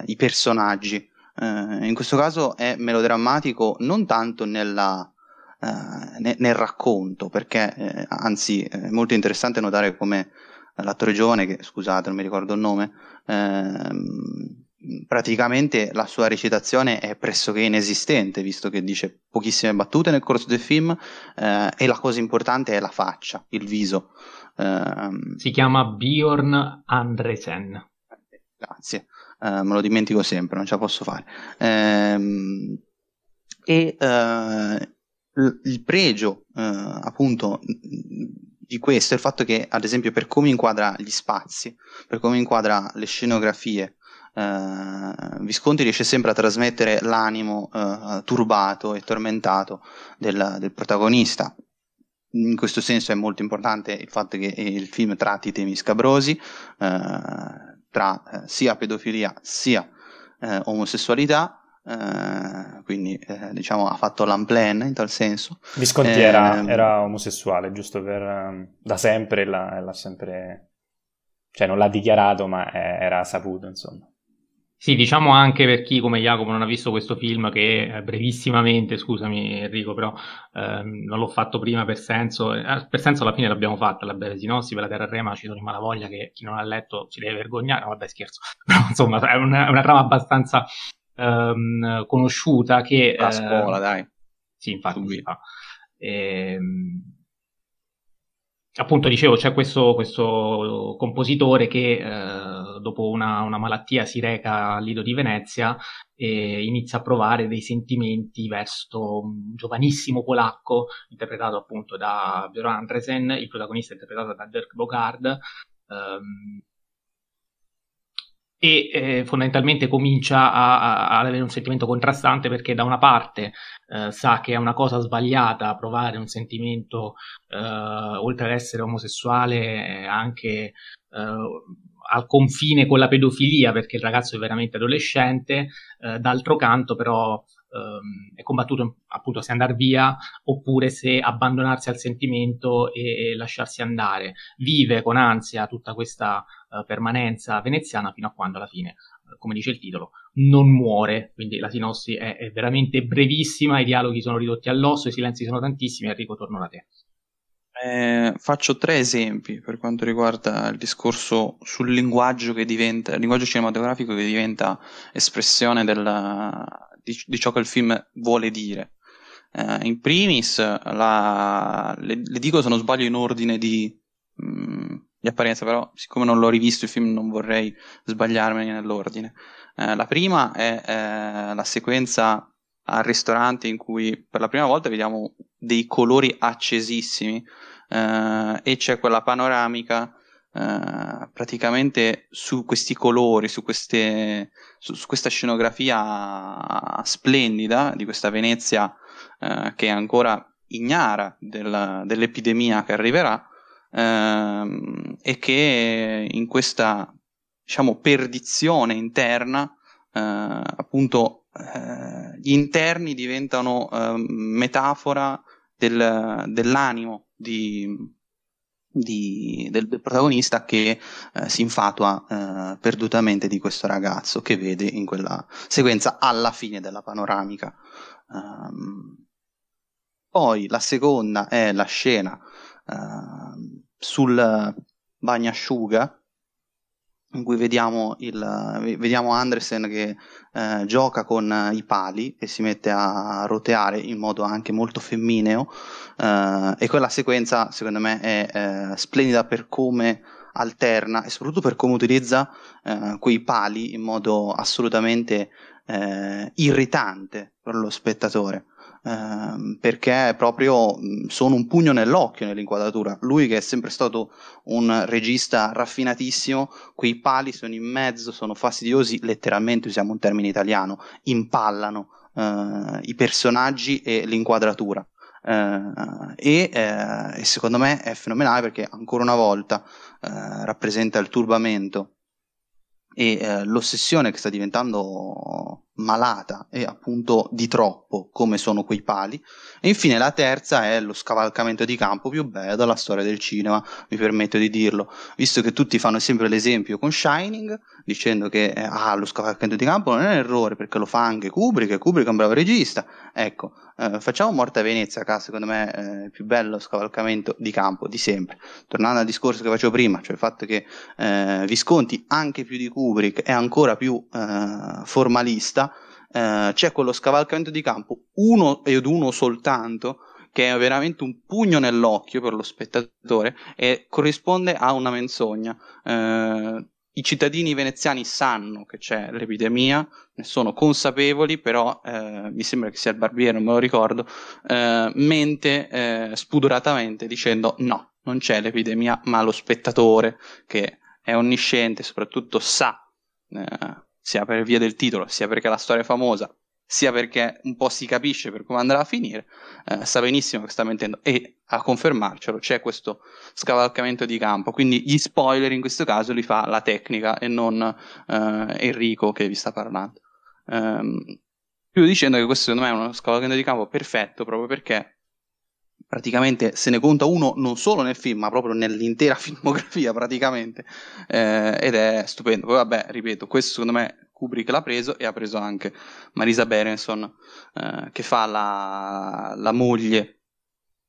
i personaggi. in questo caso è melodrammatico non tanto nella, eh, nel, nel, racconto, perché eh, anzi è molto interessante notare come l'attore giovane, che scusate non mi ricordo il nome, ehm, praticamente la sua recitazione è pressoché inesistente, visto che dice pochissime battute nel corso del film eh, e la cosa importante è la faccia, il viso. Eh, si chiama Bjorn Andresen. Grazie, eh, me lo dimentico sempre, non ce la posso fare. Ehm, e eh, il pregio eh, appunto di questo è il fatto che ad esempio per come inquadra gli spazi per come inquadra le scenografie eh, Visconti riesce sempre a trasmettere l'animo eh, turbato e tormentato del, del, protagonista. In questo senso è molto importante il fatto che il film tratti temi scabrosi eh, tra eh, sia pedofilia sia eh, omosessualità eh, quindi eh, diciamo ha fatto l'unplan in tal senso. Visconti eh, era, era, omosessuale, giusto per um, da sempre l'ha, l'ha, sempre cioè non l'ha dichiarato, ma era saputo, insomma. Sì, diciamo anche per chi come Jacopo non ha visto questo film che eh, brevissimamente, scusami Enrico, però ehm, non l'ho fatto prima per senso, eh, per senso alla fine l'abbiamo fatta la breve sinossi per la Terra Rema, ci sono in malavoglia che chi non ha letto si deve vergognare, no, vabbè scherzo, però insomma è una, è una trama abbastanza ehm, conosciuta che... La scuola, eh, dai. Sì, infatti si fa. E, ehm, appunto dicevo c'è questo, questo compositore che eh, dopo una, una, malattia si reca al Lido di Venezia e inizia a provare dei sentimenti verso un giovanissimo polacco interpretato appunto da Björn Andresen, il protagonista interpretato da Dirk Bogard ehm, e eh, fondamentalmente comincia ad avere un sentimento contrastante perché da una parte eh, sa che è una cosa sbagliata provare un sentimento eh, oltre ad essere omosessuale anche eh, al confine con la pedofilia perché il ragazzo è veramente adolescente, eh, d'altro canto però ehm, è combattuto appunto se andare via oppure se abbandonarsi al sentimento e, e lasciarsi andare. Vive con ansia tutta questa uh, permanenza veneziana fino a quando alla fine, uh, come dice il titolo, non muore. Quindi la sinossi è, è veramente brevissima, i dialoghi sono ridotti all'osso, i silenzi sono tantissimi. Enrico, torno da te. Eh, faccio tre esempi per quanto riguarda il discorso sul linguaggio che diventa, linguaggio cinematografico che diventa espressione della, di, di ciò che il film vuole dire. Uh, in primis, la, le, le, dico se non sbaglio in ordine di mh, di apparenza, però siccome non l'ho rivisto il film non vorrei sbagliarmi nell'ordine. Eh, la prima è eh, la sequenza al ristorante in cui per la prima volta vediamo dei colori accesissimi eh, e c'è quella panoramica eh, praticamente su questi colori, su, queste, su, su, questa scenografia splendida di questa Venezia eh, che è ancora ignara del, dell'epidemia che arriverà ehm, e che in questa diciamo perdizione interna eh, appunto gli interni diventano ehm, metafora del, dell'animo di, di, del, protagonista che eh, si infatua eh, perdutamente di questo ragazzo che vede in quella sequenza alla fine della panoramica. Um, poi la seconda è la scena uh, sul bagnasciuga in cui vediamo, il, vediamo Andresen che eh, gioca con i pali e si mette a roteare in modo anche molto femmineo eh, e quella sequenza secondo me è eh, splendida per come alterna e soprattutto per come utilizza eh, quei pali in modo assolutamente eh, irritante per lo spettatore. Ehm, perché proprio sono un pugno nell'occhio nell'inquadratura. Lui che è sempre stato un regista raffinatissimo, quei pali sono in mezzo, sono fastidiosi, letteralmente usiamo un termine italiano, impallano uh, i personaggi e l'inquadratura. Uh, e, uh, e, secondo me è fenomenale perché ancora una volta rappresenta il turbamento e l'ossessione che sta diventando malata e appunto di troppo, come sono quei pali. E infine la terza è lo scavalcamento di campo più bello della storia del cinema, mi permetto di dirlo, visto che tutti fanno sempre l'esempio con Shining, dicendo che eh, ah, lo scavalcamento di campo non è un errore perché lo fa anche Kubrick, e Kubrick è un bravo regista. Ecco, eh, facciamo a Venezia, che secondo me è il più bello scavalcamento di campo di sempre. Tornando al discorso che facevo prima, cioè il fatto che eh, Visconti, anche più di Kubrick, è ancora più eh, formalista, eh, c'è quello scavalcamento di campo, uno ed uno soltanto, che è veramente un pugno nell'occhio per lo spettatore e corrisponde a una menzogna. Eh, I cittadini veneziani sanno che c'è l'epidemia, ne sono consapevoli, però eh, mi sembra che sia il barbiere, non me lo ricordo, eh, mente eh, spudoratamente dicendo no, non c'è l'epidemia, ma lo spettatore che è onnisciente, soprattutto sa eh, sia per via del titolo, sia perché la storia è famosa, sia perché un po' si capisce per come andrà a finire, eh, sa benissimo che sta mentendo e a confermarcelo c'è questo scavalcamento di campo, quindi gli spoiler in questo caso li fa la tecnica e non eh, Enrico che vi sta parlando. Um, chiudo dicendo che questo secondo me è uno scavalcamento di campo perfetto proprio perché praticamente se ne conta uno non solo nel film, ma proprio nell'intera filmografia praticamente, eh, ed è stupendo. Poi vabbè, ripeto, questo secondo me Kubrick l'ha preso e ha preso anche Marisa Berenson, eh, che fa la, la, moglie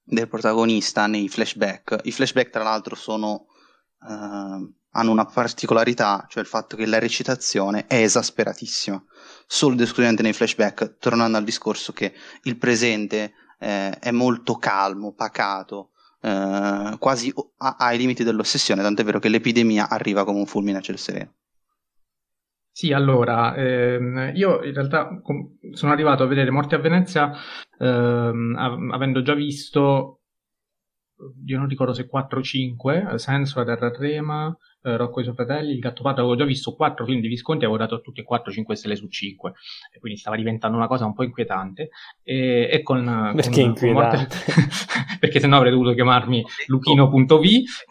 del protagonista nei flashback. I flashback tra l'altro sono... Eh, hanno una particolarità, cioè il fatto che la recitazione è esasperatissima, solo ed esclusivamente nei flashback, tornando al discorso che il presente eh, è molto calmo, pacato, eh, quasi ai limiti dell'ossessione, tant'è vero che l'epidemia arriva come un fulmine a ciel sereno. Sì, allora, ehm, io in realtà com- sono arrivato a vedere Morte a Venezia ehm, av- avendo già visto, io non ricordo se 4 o 5, Senso, La Terra Trema, eh, Rocco e i suoi fratelli, Il Gattopardo, avevo già visto quattro film di Visconti e avevo dato a tutti e quattro 5 stelle su 5, e quindi stava diventando una cosa un po' inquietante. E, e con, Perché con, inquietante? Con morte... Perché sennò avrei dovuto chiamarmi luchino.v,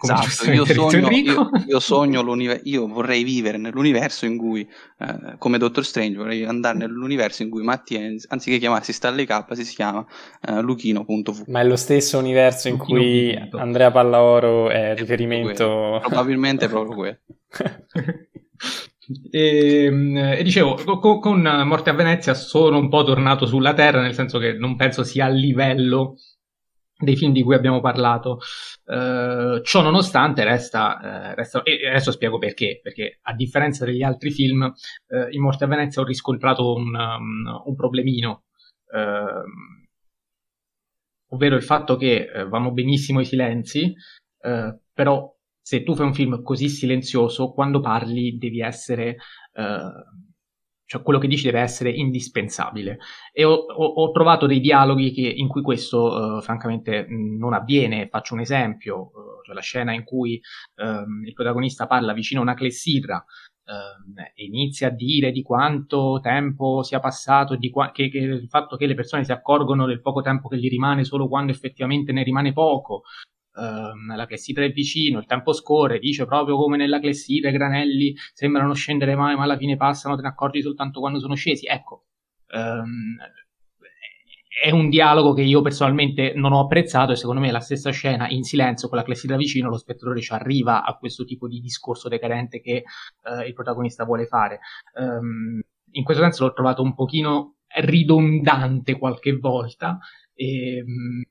esatto, io sogno, io, io, sogno io vorrei vivere nell'universo in cui, eh, come Doctor Strange, vorrei andare nell'universo in cui Mattia, anziché chiamarsi Stanley K, si chiama eh, luchino.v. Ma è lo stesso universo in Luchino. cui Andrea Pallaoro è riferimento... Probabilmente proprio quello. E, e, dicevo, con, con, Morte a Venezia sono un po' tornato sulla Terra, nel senso che non penso sia a livello dei film di cui abbiamo parlato. Uh, ciò nonostante, resta, uh, resta, e adesso spiego perché. Perché a differenza degli altri film, uh, in Morte a Venezia ho riscontrato un, um, un problemino. ovvero il fatto che vanno benissimo i silenzi, però se tu fai un film così silenzioso, quando parli devi essere... Uh, cioè quello che dici deve essere indispensabile. E ho, ho, ho trovato dei dialoghi che, in cui questo uh, francamente non avviene. Faccio un esempio, uh, cioè la scena in cui um, il protagonista parla vicino a una clessidra uh, e inizia a dire di quanto tempo sia passato di qua- che, che il fatto che le persone si accorgono del poco tempo che gli rimane solo quando effettivamente ne rimane poco, ehm, la clessidra è vicino, il tempo scorre, dice proprio come nella clessidra i granelli sembrano scendere mai, ma alla fine passano, te ne accorgi soltanto quando sono scesi. Ecco, ehm, è un dialogo che io personalmente non ho apprezzato e secondo me la stessa scena in silenzio con la clessidra vicino lo spettatore ci arriva a questo tipo di discorso decadente che eh, il protagonista vuole fare. Um, in questo senso l'ho trovato un pochino ridondante qualche volta e, ehm,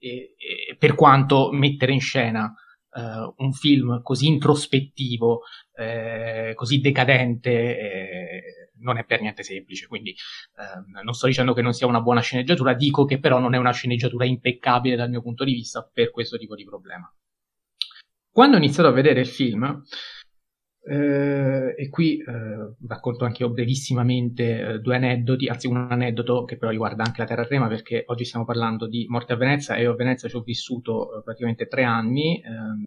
e, per quanto mettere in scena uh, un film così introspettivo, eh, così decadente, eh, non è per niente semplice. Quindi eh, non sto dicendo che non sia una buona sceneggiatura, dico che però non è una sceneggiatura impeccabile dal mio punto di vista per questo tipo di problema. Quando ho iniziato a vedere il film, eh, e qui eh, racconto anche io brevissimamente eh, due aneddoti, anzi un aneddoto che però riguarda anche la Terra Trema perché oggi stiamo parlando di Morte a Venezia e io a Venezia ci ho vissuto eh, praticamente tre anni ehm,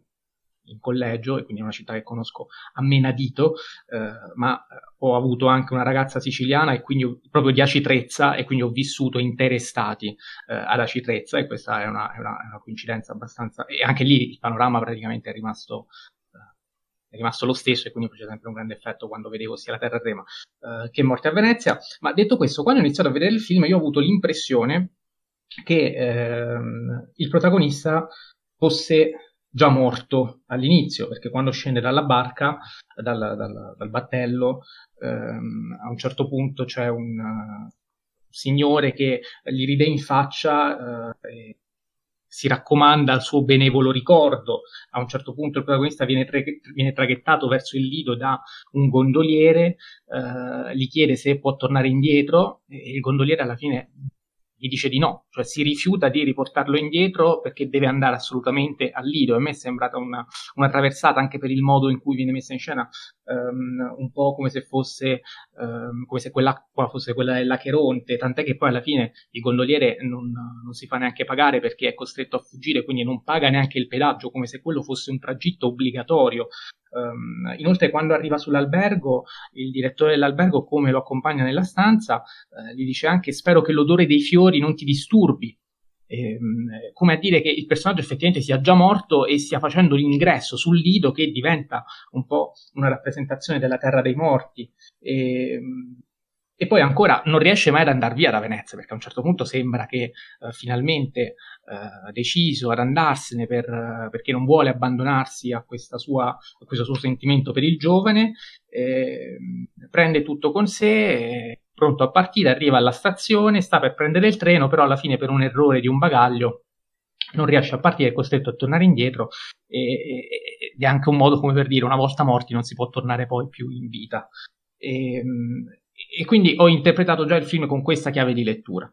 in collegio e quindi è una città che conosco a menadito, eh, ma ho avuto anche una ragazza siciliana e quindi proprio di Acitrezza e quindi ho vissuto intere estati eh, ad Acitrezza e questa è una, è, una, è una, coincidenza abbastanza... e anche lì il panorama praticamente è rimasto è rimasto lo stesso e quindi faceva sempre un grande effetto quando vedevo sia la Terra Trema uh, che Morte a Venezia. Ma detto questo, quando ho iniziato a vedere il film io ho avuto l'impressione che ehm, il protagonista fosse già morto all'inizio, perché quando scende dalla barca, dal, dal, dal battello, ehm, a un certo punto c'è un uh, signore che gli ride in faccia uh, e si raccomanda al suo benevolo ricordo. A un certo punto il protagonista viene, tra- viene traghettato verso il lido da un gondoliere, eh, gli chiede se può tornare indietro e il gondoliere alla fine gli dice di no, cioè si rifiuta di riportarlo indietro perché deve andare assolutamente al lido. A me è sembrata una, una traversata anche per il modo in cui viene messa in scena, um, un po' come se fosse, um, come se quell'acqua fosse quella dell'Acheronte, tant'è che poi alla fine il gondoliere non, non, si fa neanche pagare perché è costretto a fuggire, quindi non paga neanche il pedaggio, come se quello fosse un tragitto obbligatorio. Um, inoltre, quando arriva sull'albergo, il direttore dell'albergo, come lo accompagna nella stanza, uh, gli dice anche: Spero che l'odore dei fiori non ti disturbi. E, um, come a dire che il personaggio effettivamente sia già morto e stia facendo l'ingresso sul lido che diventa un po' una rappresentazione della terra dei morti. E, um, e poi ancora non riesce mai ad andare via da Venezia perché a un certo punto sembra che uh, finalmente uh, deciso ad andarsene per, perché non vuole abbandonarsi a, sua, a, questo suo sentimento per il giovane, eh, prende tutto con sé, pronto a partire, arriva alla stazione, sta per prendere il treno, però alla fine per un errore di un bagaglio non riesce a partire, è costretto a tornare indietro ed è anche un modo come per dire una volta morti non si può tornare poi più in vita. E, ehm, e quindi ho interpretato già il film con questa chiave di lettura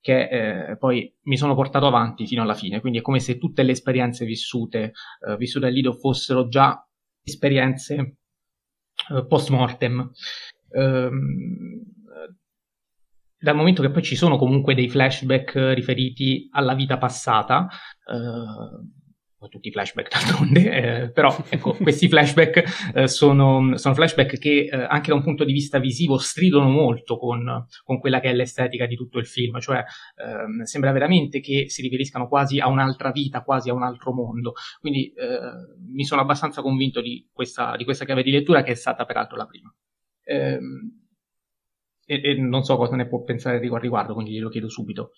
che eh, poi mi sono portato avanti fino alla fine, quindi è come se tutte le esperienze vissute, eh, vissute al Lido fossero già esperienze eh, post mortem. Ehm, dal momento che poi ci sono comunque dei flashback riferiti alla vita passata, tutti i flashback d'altronde, eh, però ecco, questi flashback eh, sono, sono, flashback che eh, anche da un punto di vista visivo stridono molto con, con, quella che è l'estetica di tutto il film, cioè ehm, sembra veramente che si riferiscano quasi a un'altra vita, quasi a un altro mondo, quindi eh, mi sono abbastanza convinto di questa, di questa, chiave di lettura che è stata peraltro la prima. Ehm, e, e, non so cosa ne può pensare al riguardo, quindi glielo chiedo subito.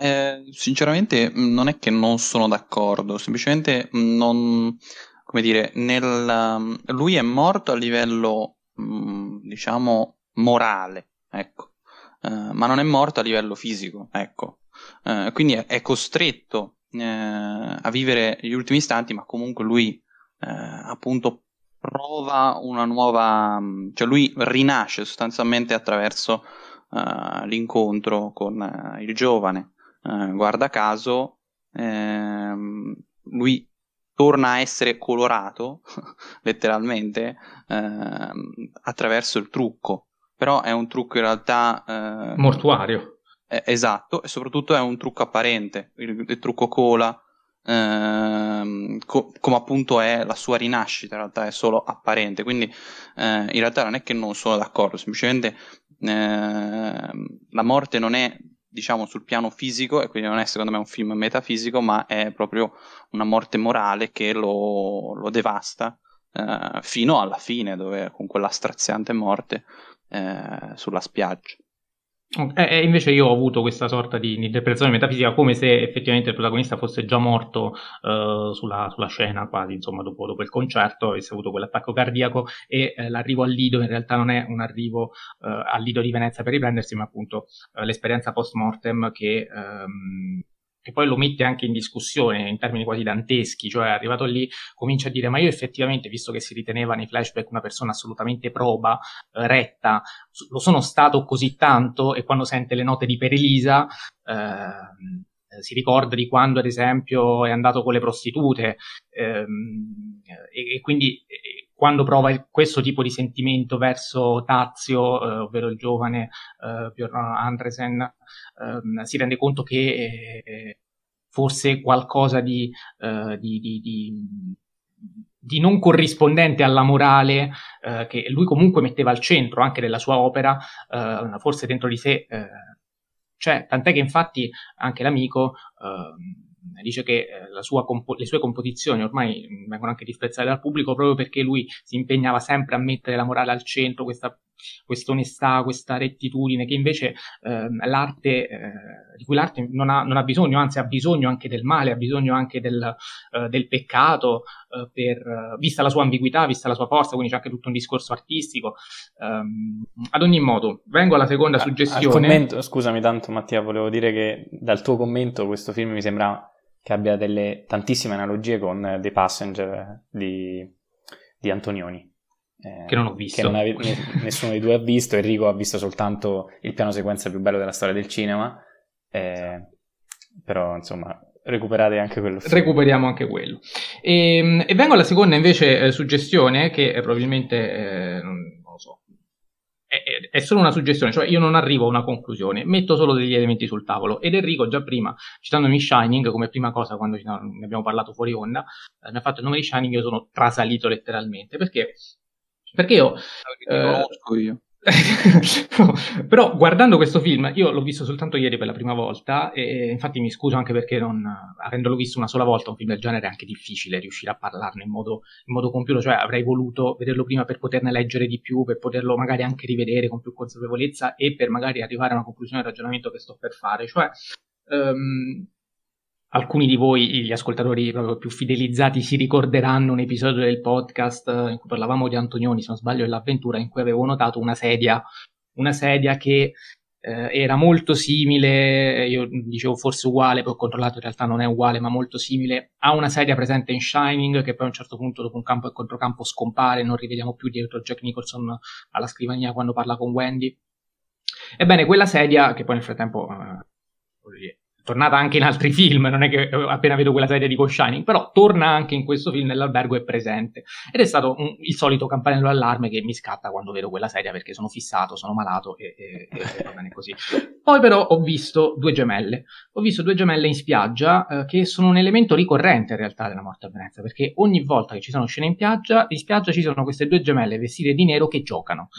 Eh, sinceramente mm, non è che non sono d'accordo, semplicemente mm, non, come dire, nel, mm, lui è morto a livello, diciamo, morale, ecco, eh, ma non è morto a livello fisico, ecco. Eh, quindi è, è costretto eh, a vivere gli ultimi istanti, ma comunque lui eh, appunto prova una nuova, cioè lui rinasce sostanzialmente attraverso uh, l'incontro con uh, il giovane. Uh, guarda caso, ehm, lui torna a essere colorato, letteralmente, eh, attraverso il trucco. Però è un trucco in realtà... Eh, Mortuario. È, esatto, e soprattutto è un trucco apparente, il, il trucco cola, ehm, co- come appunto è la sua rinascita, in realtà è solo apparente. Quindi eh, in realtà non è che non sono d'accordo, semplicemente ehm, la morte non è diciamo sul piano fisico e quindi non è secondo me un film metafisico ma è proprio una morte morale che lo, lo devasta eh, fino alla fine dove con quella straziante morte eh, sulla spiaggia e invece io ho avuto questa sorta di, interpretazione metafisica come se effettivamente il protagonista fosse già morto uh, sulla, sulla, scena, quasi insomma dopo, dopo, il concerto, avesse avuto quell'attacco cardiaco e uh, l'arrivo al Lido in realtà non è un arrivo uh, al Lido di Venezia per riprendersi, ma appunto l'esperienza post mortem che um, che poi lo mette anche in discussione in termini quasi danteschi, cioè arrivato lì comincia a dire ma io effettivamente, visto che si riteneva nei flashback una persona assolutamente proba, eh, retta, lo sono stato così tanto e quando sente le note di Perelisa eh, si ricorda di quando ad esempio è andato con le prostitute ehm, e, e, quindi quando prova questo tipo di sentimento verso Tazio, eh, ovvero il giovane eh, Björn Andresen, ehm, si rende conto che eh, forse qualcosa di, eh, di, di, di, non corrispondente alla morale eh, che lui comunque metteva al centro anche della sua opera, eh, forse dentro di sé c'è, tant'è che infatti anche l'amico ehm, dice che eh, compo- le sue composizioni ormai vengono anche disprezzate dal pubblico proprio perché lui si impegnava sempre a mettere la morale al centro, questa onestà, questa rettitudine che invece eh, l'arte, eh, di cui l'arte non ha, non ha, bisogno, anzi ha bisogno anche del male, ha bisogno anche del, eh, del peccato, eh, per, eh, vista la sua ambiguità, vista la sua forza, quindi c'è anche tutto un discorso artistico. Um, ad ogni modo, vengo alla seconda suggestione. Commento, scusami tanto Mattia, volevo dire che dal tuo commento questo film mi sembra che abbia delle tantissime analogie con The Passenger di, di Antonioni. Eh, che non ho visto. Che non ave- nessuno dei due ha visto. Enrico ha visto soltanto il piano sequenza più bello della storia del cinema. Eh, però, insomma, recuperate anche quello. Recuperiamo anche quello. E, ehm, e vengo alla seconda invece eh, suggestione, che è probabilmente, eh, non lo so, è, è, solo una suggestione, cioè io non arrivo a una conclusione, metto solo degli elementi sul tavolo. Ed Enrico già prima, citandomi Shining come prima cosa quando ne abbiamo parlato fuori onda, eh, mi ha fatto il nome di Shining, io sono trasalito letteralmente, perché perché io... Eh, conosco io. però guardando questo film, io l'ho visto soltanto ieri per la prima volta e infatti mi scuso anche perché non, avendolo visto una sola volta un film del genere è anche difficile riuscire a parlarne in modo, in modo compiuto, cioè avrei voluto vederlo prima per poterne leggere di più, per poterlo magari anche rivedere con più consapevolezza e per magari arrivare a una conclusione del ragionamento che sto per fare, cioè um, alcuni di voi, gli ascoltatori proprio più fidelizzati, si ricorderanno un episodio del podcast eh, in cui parlavamo di Antonioni, se non sbaglio, e l'avventura, in cui avevo notato una sedia, una sedia che eh, era molto simile, io dicevo forse uguale, poi ho controllato, in realtà non è uguale, ma molto simile a una sedia presente in Shining, che poi a un certo punto dopo un campo e controcampo scompare, non rivediamo più dietro Jack Nicholson alla scrivania quando parla con Wendy. Ebbene, quella sedia, che poi nel frattempo... Eh, tornata anche in altri film, non è che appena vedo quella serie dico Shining, però torna anche in questo film nell'albergo è presente. Ed è stato un, il solito campanello d'allarme che mi scatta quando vedo quella serie perché sono fissato, sono malato e, e, e va bene così. Poi però ho visto due gemelle. Ho visto due gemelle in spiaggia eh, che sono un elemento ricorrente in realtà della morte a Venezia, perché ogni volta che ci sono scene in spiaggia, in spiaggia ci sono queste due gemelle vestite di nero che giocano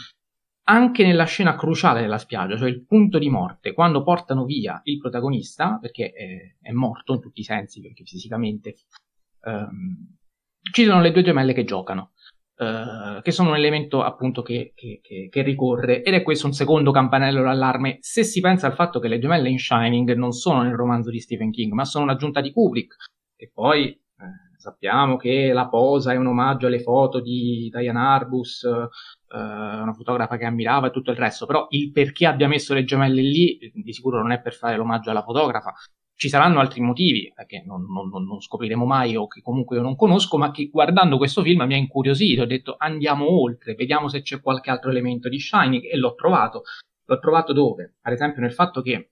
anche nella scena cruciale della spiaggia, cioè il punto di morte, quando portano via il protagonista, perché è, è morto in tutti i sensi, perché fisicamente, ehm, ci sono le due gemelle che giocano, eh, che sono un elemento appunto che, che, che, che, ricorre, ed è questo un secondo campanello d'allarme, se si pensa al fatto che le gemelle in Shining non sono nel romanzo di Stephen King, ma sono un'aggiunta di Kubrick, e poi... Eh, sappiamo che la posa è un omaggio alle foto di Diane Arbus, eh, una fotografa che ammirava e tutto il resto, però il perché abbia messo le gemelle lì di sicuro non è per fare l'omaggio alla fotografa. Ci saranno altri motivi che non, non, non, scopriremo mai o che comunque io non conosco, ma che guardando questo film mi ha incuriosito. Ho detto andiamo oltre, vediamo se c'è qualche altro elemento di Shining e l'ho trovato. L'ho trovato dove? Ad esempio nel fatto che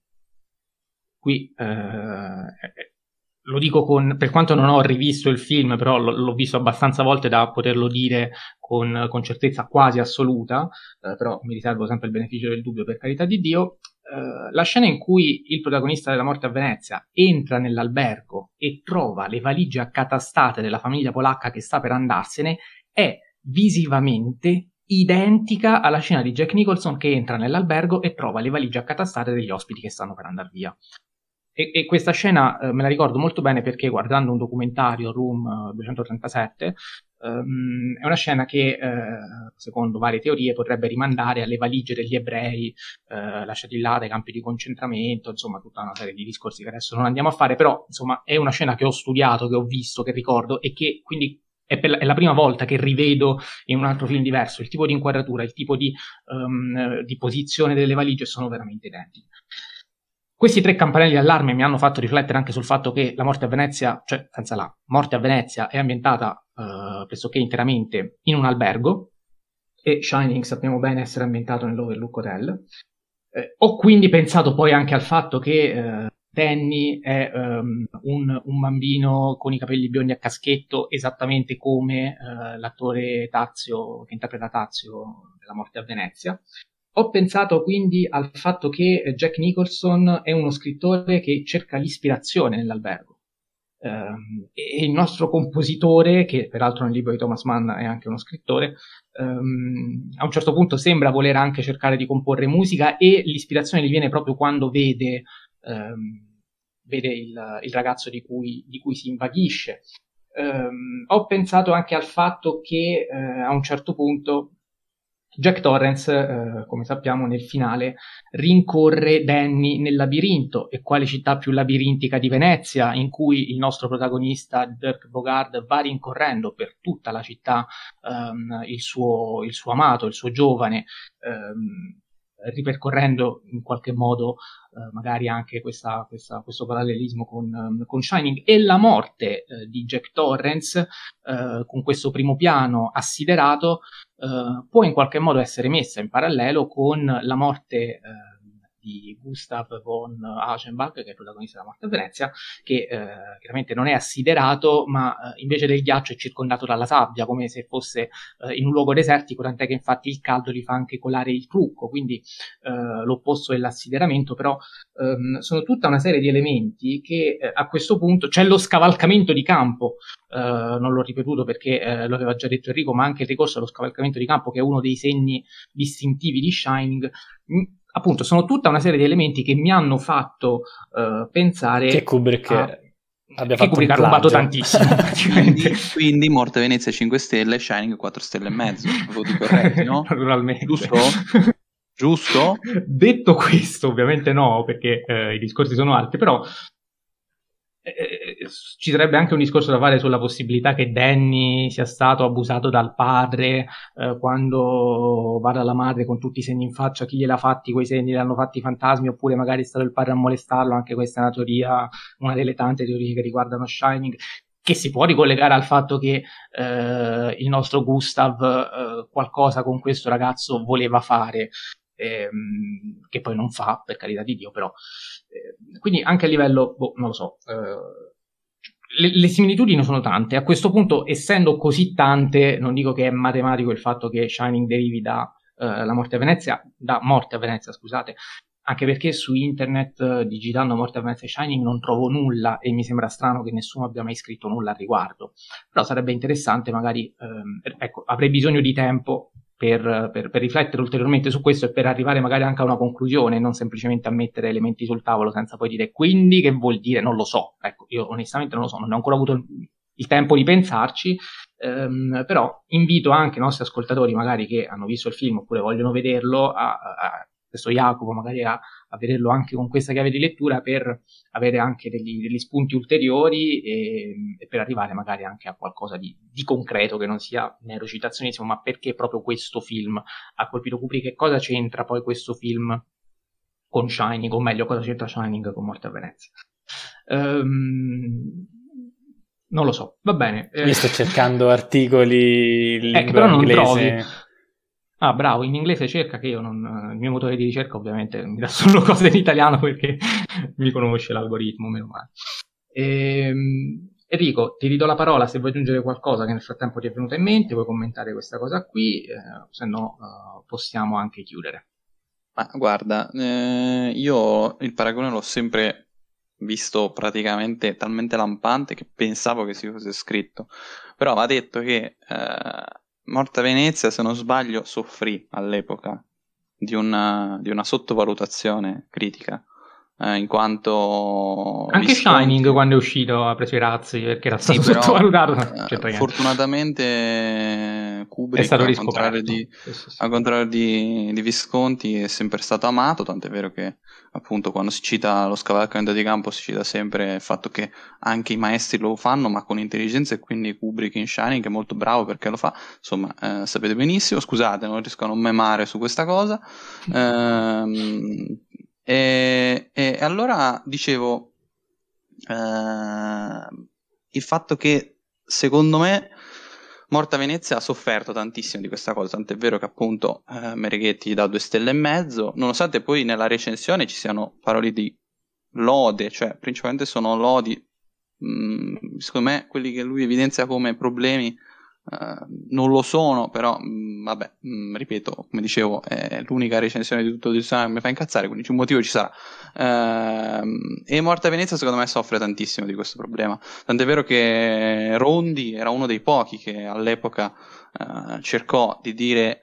qui eh, lo dico con, per quanto non ho rivisto il film, però l- l'ho visto abbastanza volte da poterlo dire con, con certezza quasi assoluta, eh, però mi riservo sempre il beneficio del dubbio per carità di Dio. Eh, la scena in cui il protagonista della morte a Venezia entra nell'albergo e trova le valigie accatastate della famiglia polacca che sta per andarsene è visivamente identica alla scena di Jack Nicholson che entra nell'albergo e trova le valigie accatastate degli ospiti che stanno per andare via. E, e questa scena eh, me la ricordo molto bene perché guardando un documentario, Room 237, um, è una scena che, eh, secondo varie teorie, potrebbe rimandare alle valigie degli ebrei eh, lasciati là dai campi di concentramento, insomma, tutta una serie di discorsi che adesso non andiamo a fare, però, insomma, è una scena che ho studiato, che ho visto, che ricordo e che quindi è, la, è, la prima volta che rivedo in un altro film diverso. Il tipo di inquadratura, il tipo di, um, di posizione delle valigie sono veramente identici. Questi tre campanelli d'allarme mi hanno fatto riflettere anche sul fatto che la morte a Venezia, cioè senza la morte a Venezia, è ambientata uh, pressoché interamente in un albergo e Shining sappiamo bene essere ambientato nell'Overlook Hotel. Eh, ho quindi pensato poi anche al fatto che eh, Danny è um, un, un, bambino con i capelli biondi a caschetto, esattamente come uh, l'attore Tazio, che interpreta Tazio nella morte a Venezia. Ho pensato quindi al fatto che Jack Nicholson è uno scrittore che cerca l'ispirazione nell'albergo. Um, e il nostro compositore, che peraltro nel libro di Thomas Mann è anche uno scrittore, um, a un certo punto sembra voler anche cercare di comporre musica e l'ispirazione gli viene proprio quando vede, um, vede il, il, ragazzo di cui, di cui si invaghisce. ho pensato anche al fatto che uh, a un certo punto Jack Torrance, eh, come sappiamo, nel finale rincorre Danny nel labirinto. E quale città più labirintica di Venezia, in cui il nostro protagonista Dirk Bogard va rincorrendo per tutta la città ehm, il, suo, il, suo, amato, il suo giovane, ehm, ripercorrendo in qualche modo eh, magari anche questa, questa, questo parallelismo con, um, con, Shining. E la morte eh, di Jack Torrance eh, con questo primo piano assiderato eh, può in qualche modo essere messa in parallelo con la morte eh, di Gustav von Aschenbach, che è il protagonista della morte a Venezia, che eh, chiaramente non è assiderato, ma eh, invece del ghiaccio è circondato dalla sabbia, come se fosse eh, in un luogo desertico, tant'è che infatti il caldo gli fa anche colare il trucco, quindi eh, l'opposto dell'assideramento, però ehm, sono tutta una serie di elementi che eh, a questo punto c'è lo scavalcamento di campo, eh, non l'ho ripetuto perché lo aveva già detto Enrico, ma anche il ricorso allo scavalcamento di campo, che è uno dei segni distintivi di Shining, appunto sono tutta una serie di elementi che mi hanno fatto uh, pensare che Kubrick a, abbia che Kubrick ha rubato tantissimo quindi, quindi, Morte Venezia 5 stelle Shining 4 stelle e mezzo voti corretti no? naturalmente giusto? giusto? detto questo ovviamente no perché uh, i discorsi sono altri però eh, ci sarebbe anche un discorso da fare sulla possibilità che Danny sia stato abusato dal padre eh, quando va dalla madre con tutti i segni in faccia, chi gliel'ha fatti quei segni, li hanno fatti i fantasmi oppure magari è stato il padre a molestarlo, anche questa è una teoria, una delle tante teorie che riguardano Shining, che si può ricollegare al fatto che eh, il nostro Gustav eh, qualcosa con questo ragazzo voleva fare, ehm, che poi non fa, per carità di Dio, però eh, quindi anche a livello, boh, non lo so, eh, le, le, similitudini sono tante. A questo punto, essendo così tante, non dico che è matematico il fatto che Shining derivi da uh, la morte a Venezia, da morte a Venezia, scusate, anche perché su internet, digitando morte a Venezia Shining, non trovo nulla e mi sembra strano che nessuno abbia mai scritto nulla al riguardo. Però sarebbe interessante, magari, ehm, ecco, avrei bisogno di tempo per, per, per, riflettere ulteriormente su questo e per arrivare magari anche a una conclusione, non semplicemente a mettere elementi sul tavolo senza poi dire quindi che vuol dire, non lo so. Ecco, io onestamente non lo so, non ho ancora avuto il, il tempo di pensarci, ehm, però invito anche i nostri ascoltatori magari che hanno visto il film oppure vogliono vederlo a, a questo Jacopo magari a, a, vederlo anche con questa chiave di lettura per avere anche degli, degli spunti ulteriori e, e, per arrivare magari anche a qualcosa di, di concreto che non sia mero citazionismo, ma perché proprio questo film ha colpito Kubrick e cosa c'entra poi questo film con Shining, o meglio cosa c'entra Shining con Morte a Venezia. Um, non lo so, va bene. Io sto cercando articoli in eh, però non inglese. trovi. Ah, bravo, in inglese cerca che io non... Il mio motore di ricerca ovviamente mi dà solo cose in italiano perché mi conosce l'algoritmo, meno male. Ehm, Enrico, ti ridò la parola se vuoi aggiungere qualcosa che nel frattempo ti è venuta in mente, vuoi commentare questa cosa qui, eh, se no uh, possiamo anche chiudere. Ma guarda, eh, io il paragone l'ho sempre visto praticamente talmente lampante che pensavo che si fosse scritto. Però va detto che eh, Morta Venezia, se non sbaglio, soffrì all'epoca di una, di una sottovalutazione critica eh, in quanto anche Visconti... Shining quando è uscito ha preso i razzi perché era stato sì, sottovalutato. eh, fortunatamente Kubrick è stato al contrario, di, sì, sì, al contrario di, di, Visconti è sempre stato amato tant'è vero che appunto quando si cita lo scavalcamento di campo si cita sempre il fatto che anche i maestri lo fanno ma con intelligenza e quindi Kubrick in Shining è molto bravo perché lo fa. Insomma eh, sapete benissimo scusate non riesco a non memare su questa cosa. Ehm, e, e allora dicevo, eh, il fatto che secondo me Morta Venezia ha sofferto tantissimo di questa cosa, tant'è vero che appunto eh, Mereghetti dà due stelle e mezzo, nonostante poi nella recensione ci siano parole di lode, cioè principalmente sono lodi, mh, mm, secondo me quelli che lui evidenzia come problemi Uh, non lo sono, però mh, mm, vabbè, mh, mm, ripeto, come dicevo, è l'unica recensione di tutto il design che mi fa incazzare, quindi un motivo ci sarà. Uh, e Morta Venezia secondo me soffre tantissimo di questo problema. Tant'è vero che Rondi era uno dei pochi che all'epoca uh, cercò di dire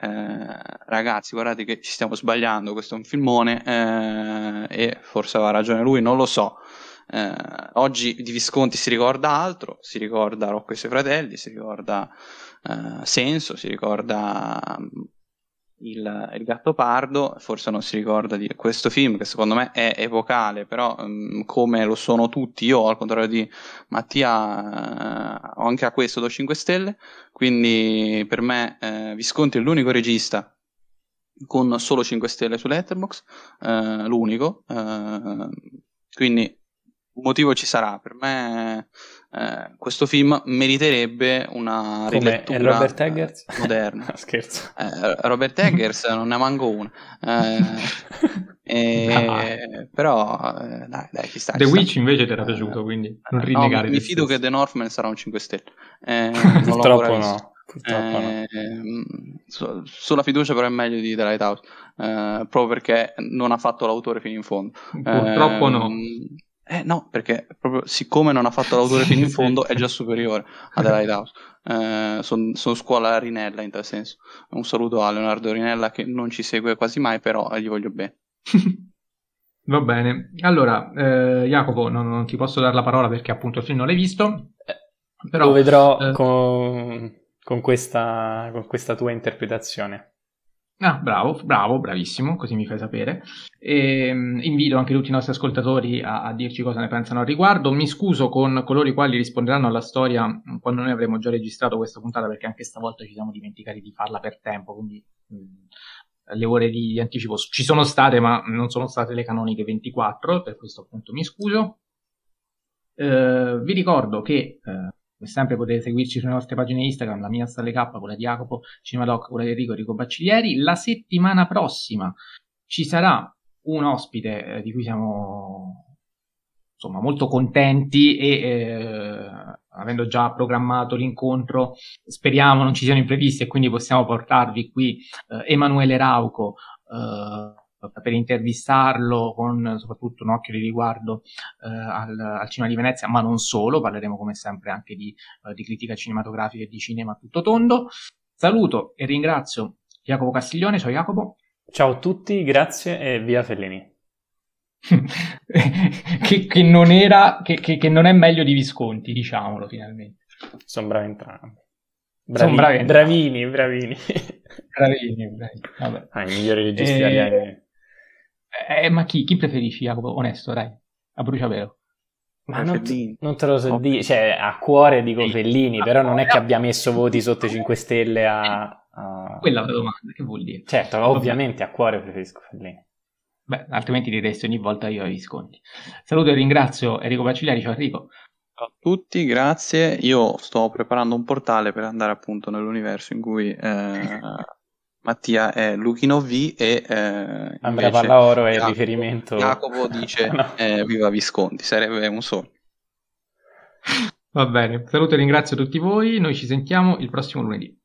ragazzi guardate che ci stiamo sbagliando, questo è un filmone e forse aveva ragione lui, non lo so. Eh, oggi di Visconti si ricorda altro, si ricorda Rocco e i suoi fratelli, si ricorda eh, Senso, si ricorda um, il, il, Gatto Pardo, forse non si ricorda di questo film che secondo me è epocale, però um, come lo sono tutti, io al contrario di Mattia eh, ho anche a questo do 5 stelle, quindi per me eh, Visconti è l'unico regista con solo 5 stelle su Letterboxd, eh, l'unico, eh, quindi un motivo ci sarà. Per me eh, questo film meriterebbe una Come? rilettura Robert Eggers? Eh, moderna. Scherzo. Eh, Robert Eggers non ne manco una. Eh, e... Però eh, dai, dai, chi sta. The Witch sta. invece ti era piaciuto, quindi non rinnegare. No, mi fido che The Northman sarà un 5 stelle. Purtroppo no. Purtroppo no. Su, sulla fiducia però è meglio di The Lighthouse, proprio perché non ha fatto l'autore fino in fondo. Purtroppo no ehm, eh no, perché proprio siccome non ha fatto l'autore fino in fondo è già superiore a The Lighthouse. Eh, Sono son scuola Rinella in tal senso. Un saluto a Leonardo Rinella che non ci segue quasi mai, però gli voglio bene. Va bene. Allora, eh, Jacopo, non, non, ti posso dare la parola perché appunto il film non l'hai visto. Però, Lo vedrò eh, con, con, questa, con questa tua interpretazione. Ah, bravo, bravo, bravissimo, così mi fai sapere. E, ehm, invito anche tutti i nostri ascoltatori a, a, dirci cosa ne pensano al riguardo. Mi scuso con coloro i quali risponderanno alla storia quando noi avremo già registrato questa puntata, perché anche stavolta ci siamo dimenticati di farla per tempo, quindi mh, mm, le ore di anticipo ci sono state, ma non sono state le canoniche 24, per questo appunto mi scuso. Eh, vi ricordo che eh, come sempre potete seguirci sulle nostre pagine Instagram, la mia Stalle K, quella di Jacopo, Cinemadoc, quella di Enrico, Enrico Bacciglieri. La settimana prossima ci sarà un ospite eh, di cui siamo insomma molto contenti e eh, avendo già programmato l'incontro speriamo non ci siano imprevisti e quindi possiamo portarvi qui eh, Emanuele Rauco eh, per intervistarlo con soprattutto un occhio di riguardo eh, al, al, cinema di Venezia, ma non solo, parleremo come sempre anche di, eh, di critica cinematografica e di cinema tutto tondo. Saluto e ringrazio Jacopo Castiglione, ciao Jacopo. Ciao a tutti, grazie e via Fellini. che, che, non era, che, che, non è meglio di Visconti, diciamolo finalmente. Sono bravi entrambi. Bravi, Sono bravi bravini, bravini. bravini, bravini. Vabbè. Ah, i migliori registi eh, italiani. Eh, ma chi, chi preferisci, Jacopo? Onesto, dai, a bruciapelo. Ma non, non, te lo so dire, cioè a cuore dico Fellini, però non è che abbia messo voti sotto 5 stelle a... a... Quella è la domanda, che vuol dire? Certo, ovviamente a cuore preferisco Fellini. Beh, altrimenti diresti ogni volta io ai Visconti. Saluto e ringrazio Enrico Bacigliari, ciao Enrico. Ciao a tutti, grazie. Io sto preparando un portale per andare appunto nell'universo in cui eh, Mattia è Luchino V e eh, Andrea Pallaoro è il riferimento Jacopo dice no. eh, viva Visconti sarebbe un sogno Va bene, saluto e ringrazio tutti voi, noi ci sentiamo il prossimo lunedì.